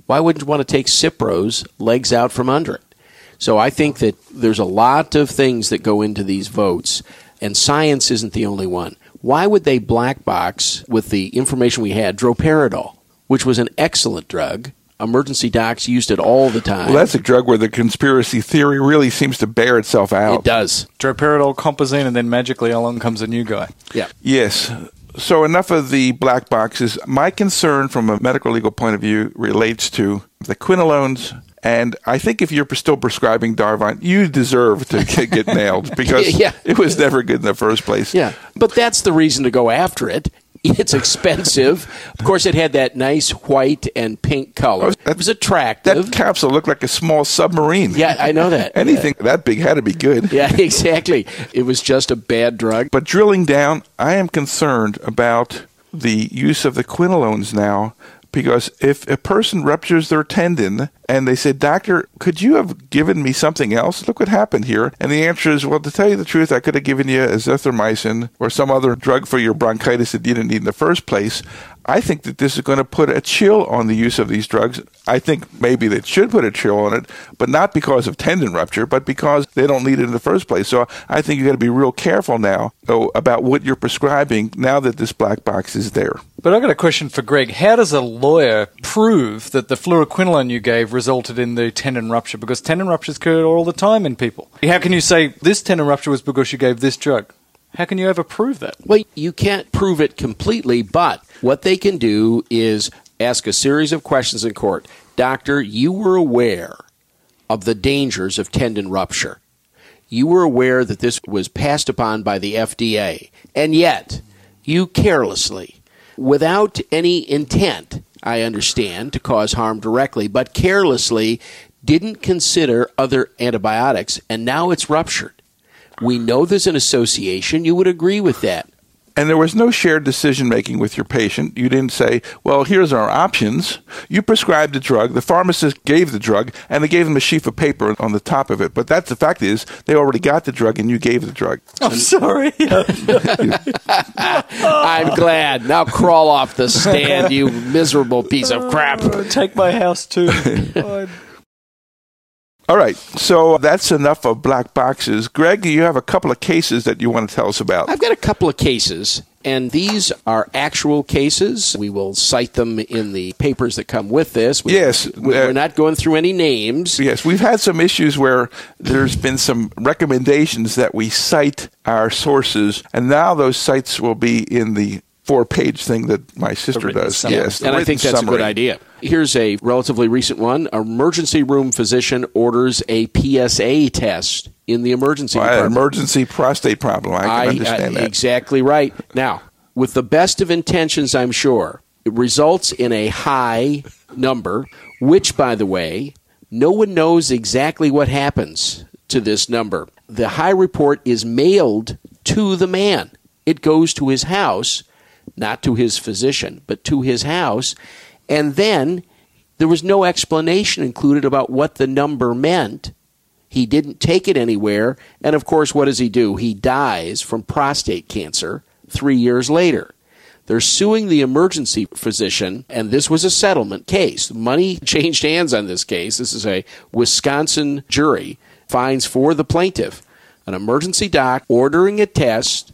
why wouldn't you want to take Cipro's legs out from under it? So I think that there's a lot of things that go into these votes, and science isn't the only one. Why would they black box with the information we had droperidol, which was an excellent drug? Emergency docs used it all the time. Well, that's a drug where the conspiracy theory really seems to bear itself out. it does. Droperidol, compazine, and then magically along comes a new guy. Yeah. Yes. So enough of the black boxes. My concern from a medical legal point of view relates to the quinolones. And I think if you're still prescribing Darvon, you deserve to get, get nailed because Yeah. it was never good in the first place. Yeah. But that's the reason to go after it. It's expensive. of course, it had that nice white and pink color. Oh, that, It was attractive. That capsule looked like a small submarine. yeah, I know that. Anything that big had to be good. Yeah, exactly. It was just a bad drug. But drilling down, I am concerned about the use of the quinolones now because if a person ruptures their tendon and they say, Doctor, could you have given me something else? Look what happened here. And the answer is, Well, to tell you the truth, I could have given you azithromycin or some other drug for your bronchitis that you didn't need in the first place. I think that this is going to put a chill on the use of these drugs. I think maybe they should put a chill on it, but not because of tendon rupture, but because they don't need it in the first place. So I think you've got to be real careful now about what you're prescribing now that this black box is there. But I've got a question for Greg. How does a lawyer prove that the fluoroquinolone you gave resulted in the tendon rupture? Because tendon ruptures occur all the time in people. How can you say this tendon rupture was because you gave this drug? How can you ever prove that? Well, you can't prove it completely, but what they can do is ask a series of questions in court. Doctor, you were aware of the dangers of tendon rupture. You were aware that this was passed upon by the FDA, and yet you carelessly, without any intent, I understand, to cause harm directly, but carelessly didn't consider other antibiotics, and now it's ruptured. We know there's an association. You would agree with that. And there was no shared decision making with your patient. You didn't say, well, here's our options. You prescribed the drug, the pharmacist gave the drug, and they gave them a sheaf of paper on the top of it. But that's the fact is, they already got the drug and you gave the drug. I'm sorry. I'm glad. Now crawl off the stand, you miserable piece of crap. Take my house too. Oh, All right, so that's enough of black boxes. Greg, you have a couple of cases that you want to tell us about. I've got a couple of cases, and these are actual cases. We will cite them in the papers that come with this. We, Yes, We're uh, not going through any names. Yes, we've had some issues where there's been some recommendations that we cite our sources, and now those sites will be in the four page thing that my sister does. summary. Yes, and I think that's a good idea. Here's a relatively recent one. Emergency room physician orders a PSA test in the emergency Well, I had an department. emergency prostate problem. I can uh, understand that. Exactly right. Now, with the best of intentions, I'm sure, it results in a high number, which, by the way, no one knows exactly what happens to this number. The high report is mailed to the man, it goes to his house, not to his physician, but to his house. And then there was no explanation included about what the number meant. He didn't take it anywhere. And of course, what does he do? He dies from prostate cancer three years later. They're suing the emergency physician, and this was a settlement case. Money changed hands on this case. This is a Wisconsin jury fines for the plaintiff. An emergency doc ordering a test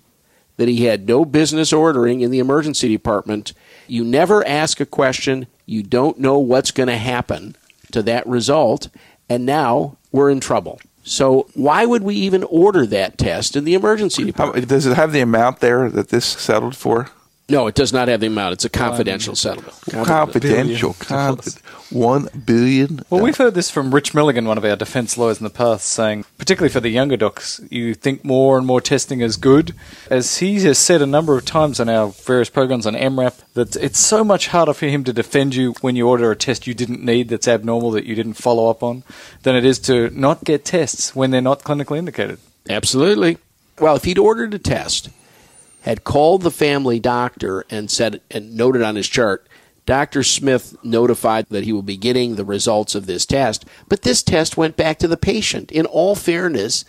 that he had no business ordering in the emergency department. You never ask a question, you don't know what's going to happen to that result, and now we're in trouble. So, why would we even order that test in the emergency department? does it have the amount there that this settled for? No, it does not have the amount. It's a confidential settlement. Confidential. Billion. Confi- one billion. Well, we've heard this from Rich Milligan, one of our defence lawyers in the past, saying, particularly for the younger docs, you think more and more testing is good. As he has said a number of times on our various programs on EM:RAP, that it's so much harder for him to defend you when you order a test you didn't need that's abnormal that you didn't follow up on than it is to not get tests when they're not clinically indicated. Absolutely. Well, if he'd ordered a test, had called the family doctor and said and noted on his chart, Dr. Smith notified that he will be getting the results of this test, but this test went back to the patient. In all fairness,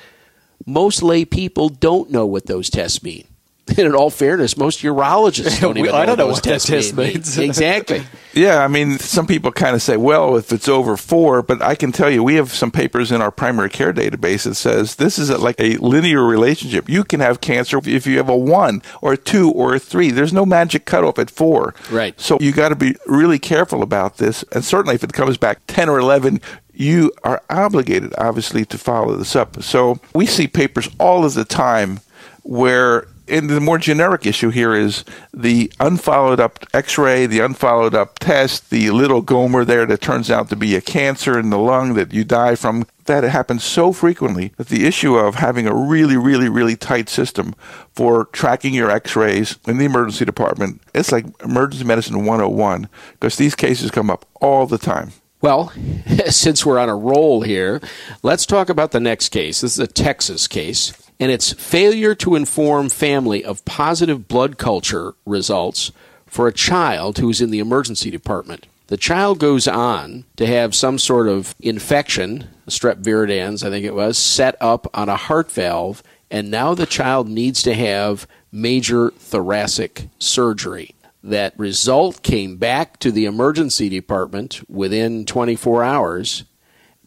most lay people don't know what those tests mean. And in all fairness, most urologists don't We- even I don't know what what those that tests test means. exactly. Yeah, I mean, some people kind of say, well, if it's over four, but I can tell you, we have some papers in our primary care database that says this is a, like a linear relationship. You can have cancer if you have a one or a two or a three. There's no magic cutoff at four. Right. So you got to be really careful about this. And certainly if it comes back 10 or 11, you are obligated, obviously, to follow this up. So we see papers all of the time where And the more generic issue here is the unfollowed up x ray, the unfollowed up test, the little gomer there that turns out to be a cancer in the lung that you die from. That happens so frequently that the issue of having a really, really, really tight system for tracking your x rays in the emergency department, it's like emergency medicine 101 because these cases come up all the time. Well, since we're on a roll here, let's talk about the next case. This is a Texas case and its failure to inform family of positive blood culture results for a child who is in the emergency department. The child goes on to have some sort of infection, strep viridans, I think it was, set up on a heart valve, and now the child needs to have major thoracic surgery. That result came back to the emergency department within 24 hours,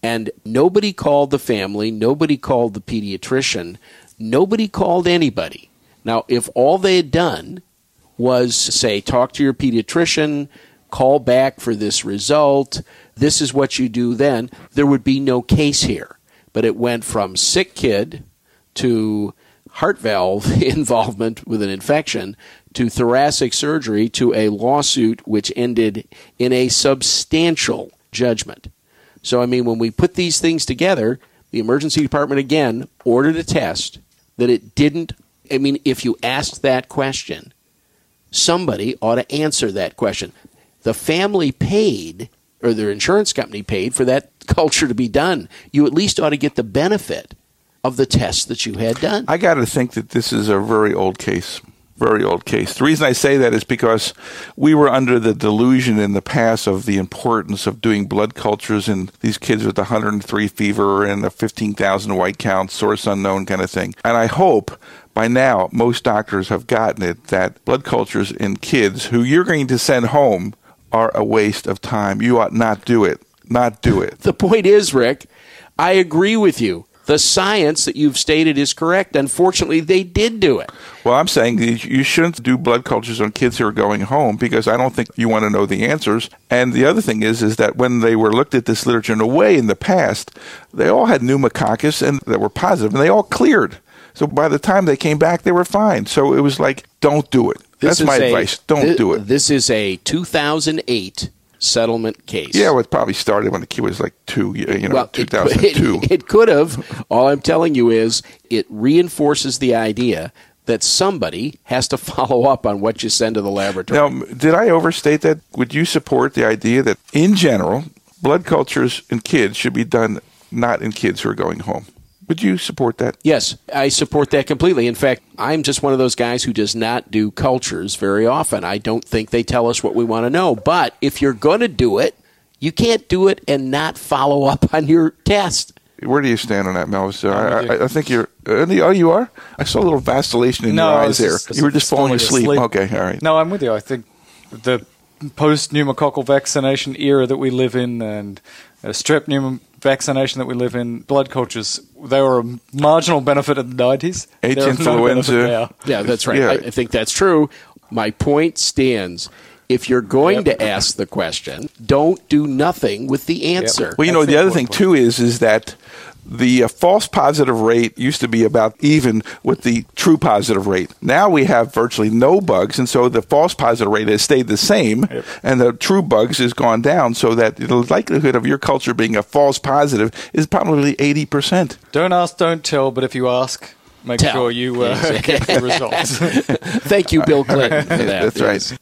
and nobody called the family, nobody called the pediatrician, nobody called anybody. Now, if all they had done was say, talk to your pediatrician, call back for this result, this is what you do then, there would be no case here. But it went from sick kid to heart valve involvement with an infection to thoracic surgery to a lawsuit which ended in a substantial judgment. So, I mean, when we put these things together, the emergency department again ordered a test that it didn't. I mean, if you asked that question, somebody ought to answer that question. The family paid, or their insurance company paid for that culture to be done. You at least ought to get the benefit of the test that you had done. I got to think that this is a very old case very old case. The reason I say that is because we were under the delusion in the past of the importance of doing blood cultures in these kids with 103 fever and a 15,000 white count, source unknown kind of thing. And I hope by now most doctors have gotten it that blood cultures in kids who you're going to send home are a waste of time. You ought not do it. Not do it. The point is, Rick, I agree with you the science that you've stated is correct. Unfortunately, they did do it. Well, I'm saying you shouldn't do blood cultures on kids who are going home because I don't think you want to know the answers. And the other thing is, is that when they were looked at this literature in a way in the past, they all had pneumococcus and that were positive, and they all cleared. So by the time they came back, they were fine. So it was like, don't do it. This That's my a, advice. Don't th- do it. This is a 2008 settlement case. Yeah, well, it probably started when the kid was like two, you know, well, 2002. It, it could have. All I'm telling you is it reinforces the idea that somebody has to follow up on what you send to the laboratory. Now, did I overstate that? Would you support the idea that, in general, blood cultures in kids should be done not in kids who are going home? Would you support that? Yes, I support that completely. In fact, I'm just one of those guys who does not do cultures very often. I don't think they tell us what we want to know. But if you're going to do it, you can't do it and not follow up on your test. Where do you stand on that, Melvis? I, I, I, think you're. Uh, oh, you are. I saw a little vacillation in no, your eyes there. You were just falling asleep. asleep. Okay, all right. No, I'm with you. I think the post pneumococcal vaccination era that we live in, and uh, strep pneum vaccination that we live in, blood cultures, they were a marginal benefit in the 90s. H influenza. Yeah, that's right. Yeah. I, I think that's true. My point stands if you're going yep. to ask the question, don't do nothing with the answer. Yep. Well, you That's know, the other thing point. too is is that the uh, false positive rate used to be about even with the true positive rate. Now we have virtually no bugs, and so the false positive rate has stayed the same, yep. and the true bugs has gone down, so that the likelihood of your culture being a false positive is probably 80%. Don't ask, don't tell, but if you ask, make tell. sure you uh, get the results. Thank you, Bill Clinton, for that. That's yes. right.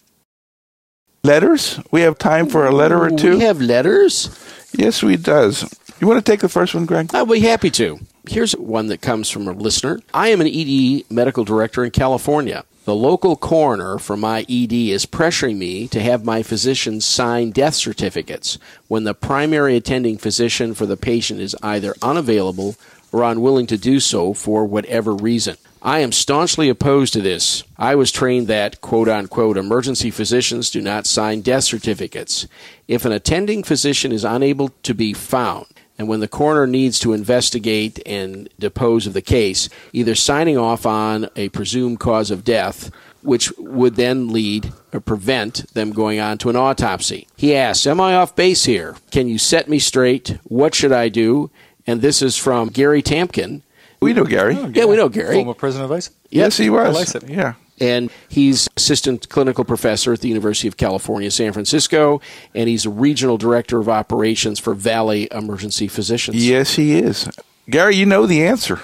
Letters? We have time for a letter or two? We have letters? Yes, we does. You want to take the first one, Greg? I'll be happy to. Here's one that comes from a listener. I am an ED medical director in California. The local coroner for my ED is pressuring me to have my physicians sign death certificates when the primary attending physician for the patient is either unavailable or unwilling to do so for whatever reason. I am staunchly opposed to this. I was trained that, quote unquote, emergency physicians do not sign death certificates. If an attending physician is unable to be found, and when the coroner needs to investigate and depose of the case, either signing off on a presumed cause of death, which would then lead or prevent them going on to an autopsy. He asks, Am I off base here? Can you set me straight? What should I do? And this is from Gary Tamkin. We know Gary. Oh, yeah, we know Gary. Former president of ACE. Yes, he was. ACEP. Yeah. And he's assistant clinical professor at the University of California, San Francisco, and he's a regional director of operations for Valley Emergency Physicians. Yes, he is. Gary, you know the answer.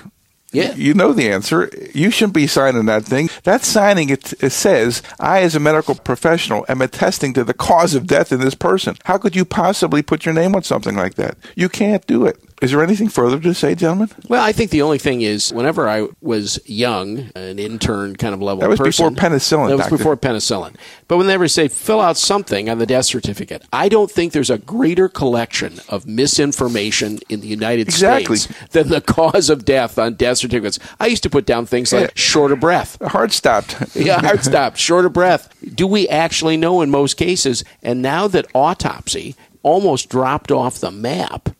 Yeah. You know the answer. You shouldn't be signing that thing. That signing, it, it says, I, as a medical professional, am attesting to the cause of death in this person. How could you possibly put your name on something like that? You can't do it. Is there anything further to say, gentlemen? Well, I think the only thing is, whenever I was young, an intern kind of level That was person, before penicillin, That was doctor. before penicillin. But when they ever say fill out something on the death certificate, I don't think there's a greater collection of misinformation in the United Exactly. States than the cause of death on death certificates. I used to put down things like Yeah. short of breath. Heart stopped. Yeah, heart stop, short of breath. Do we actually know in most cases? And now that autopsy almost dropped off the map,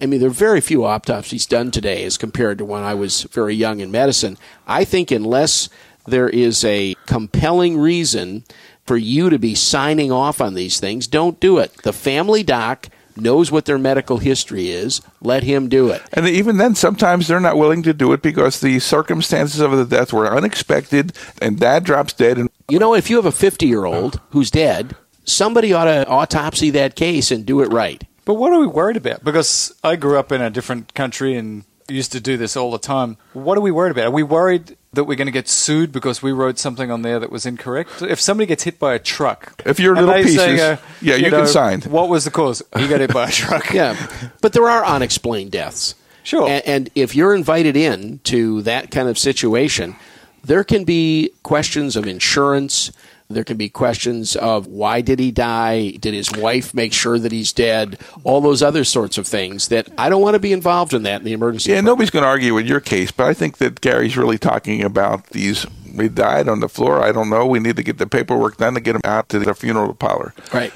I mean, there are very few autopsies done today as compared to when I was very young in medicine. I think unless there is a compelling reason for you to be signing off on these things, don't do it. The family doc knows what their medical history is. Let him do it. And even then, sometimes they're not willing to do it because the circumstances of the death were unexpected, and dad drops dead. And You know, if you have a 50 year old who's dead, somebody ought to autopsy that case and do it right. But what are we worried about? Because I grew up in a different country and used to do this all the time. What are we worried about? Are we worried that we're going to get sued because we wrote something on there that was incorrect? If somebody gets hit by a truck, If you're and little they say, uh, yeah, you can sign. What was the cause? You got hit by a truck. Yeah, but there are unexplained deaths. Sure. And, and if you're invited in to that kind of situation, there can be questions of insurance. There can be questions of why did he die? Did his wife make sure that he's dead? All those other sorts of things that I don't want to be involved in that in the emergency. yeah, department. nobody's going to argue with your case, but I think that Gary's really talking about these. We died on the floor. I don't know. We need to get the paperwork done to get him out to the funeral parlor. Right.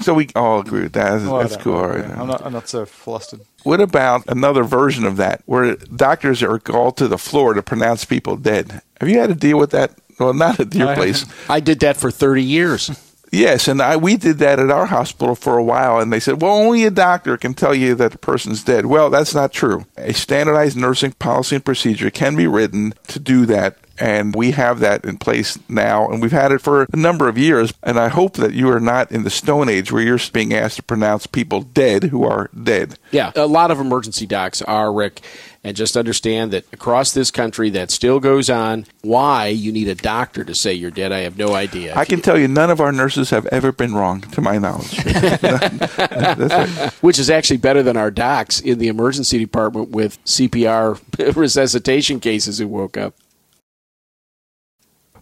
So we all agree with that. Well, I That's cool. know. all right. Yeah, I'm not. I'm not so flustered. What about another version of that, where doctors are called to the floor to pronounce people dead? Have you had to deal with that? Well, not at your I place. I did that for 30 years. Yes, and I we did that at our hospital for a while, and they said, "Well, only a doctor can tell you that the person's dead." Well, that's not true. A standardized nursing policy and procedure can be written to do that, and we have that in place now, and we've had it for a number of years. And I hope that you are not in the Stone Age where you're being asked to pronounce people dead who are dead. Yeah, a lot of emergency docs are, Rick. And just understand that across this country, that still goes on. Why you need a doctor to say you're dead, I have no idea. I can tell you, none of our nurses have ever been wrong, to my knowledge. Right. Which is actually better than our docs in the emergency department with CPR resuscitation cases who woke up.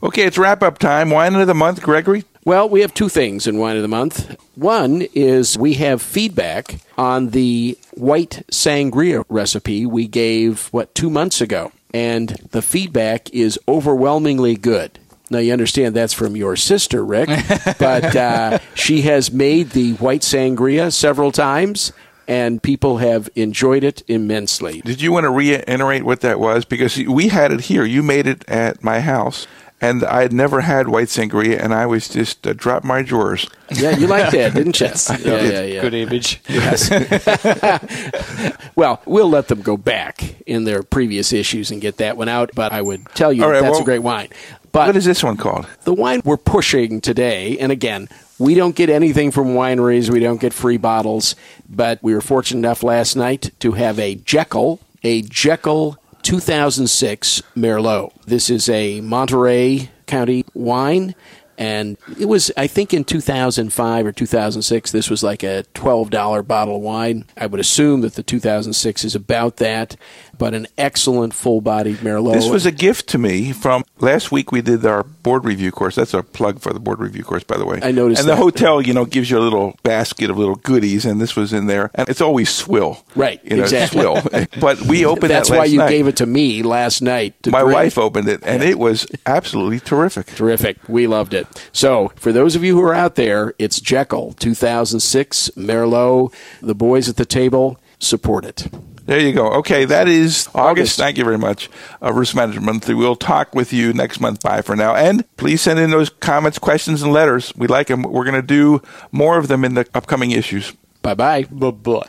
Okay, it's wrap up time. Wine of the month, Gregory. Well, we have two things in Wine of the Month. One is we have feedback on the white sangria recipe we gave, what, two months ago. And the feedback is overwhelmingly good. Now, you understand that's from your sister, Rick, but uh, she has made the white sangria several times, and people have enjoyed it immensely. Did you want to reiterate what that was? Because we had it here. You made it at my house, and I had never had white sangria, and I was just uh, dropped my drawers. Yeah, you liked that, didn't you? yeah, yeah, yeah. Good image. Well, we'll let them go back in their previous issues and get that one out, but I would tell you All right, that's well- a great wine. But What is this one called? the wine we're pushing today, and again, we don't get anything from wineries, we don't get free bottles, but we were fortunate enough last night to have a Jekel, a Jekel 2006 Merlot. This is a Monterey County wine. And it was, I think, in 2005 or 2006, this was like a $12 bottle of wine. I would assume that the 2006 is about that, but an excellent full bodied Merlot. This was a gift to me from last week. We did our board review course. That's a plug for the board review course, by the way. I noticed And that. the hotel, you know, gives you a little basket of little goodies, and this was in there. And it's always swill, Right, You know, exactly. swill. but we opened That's that why you night. gave it to me last night. To My drink. wife opened it, and it was absolutely terrific. Terrific. We loved it. So, for those of you who are out there, it's Jekel 2006 Merlot. The boys at the table support it. There you go. Okay, that is August. August. Thank you very much. Uh, Risk Management Monthly. We'll talk with you next month. Bye for now. And please send in those comments, questions, and letters. We like them. We're going to do more of them in the upcoming issues. Bye bye. Bye bye.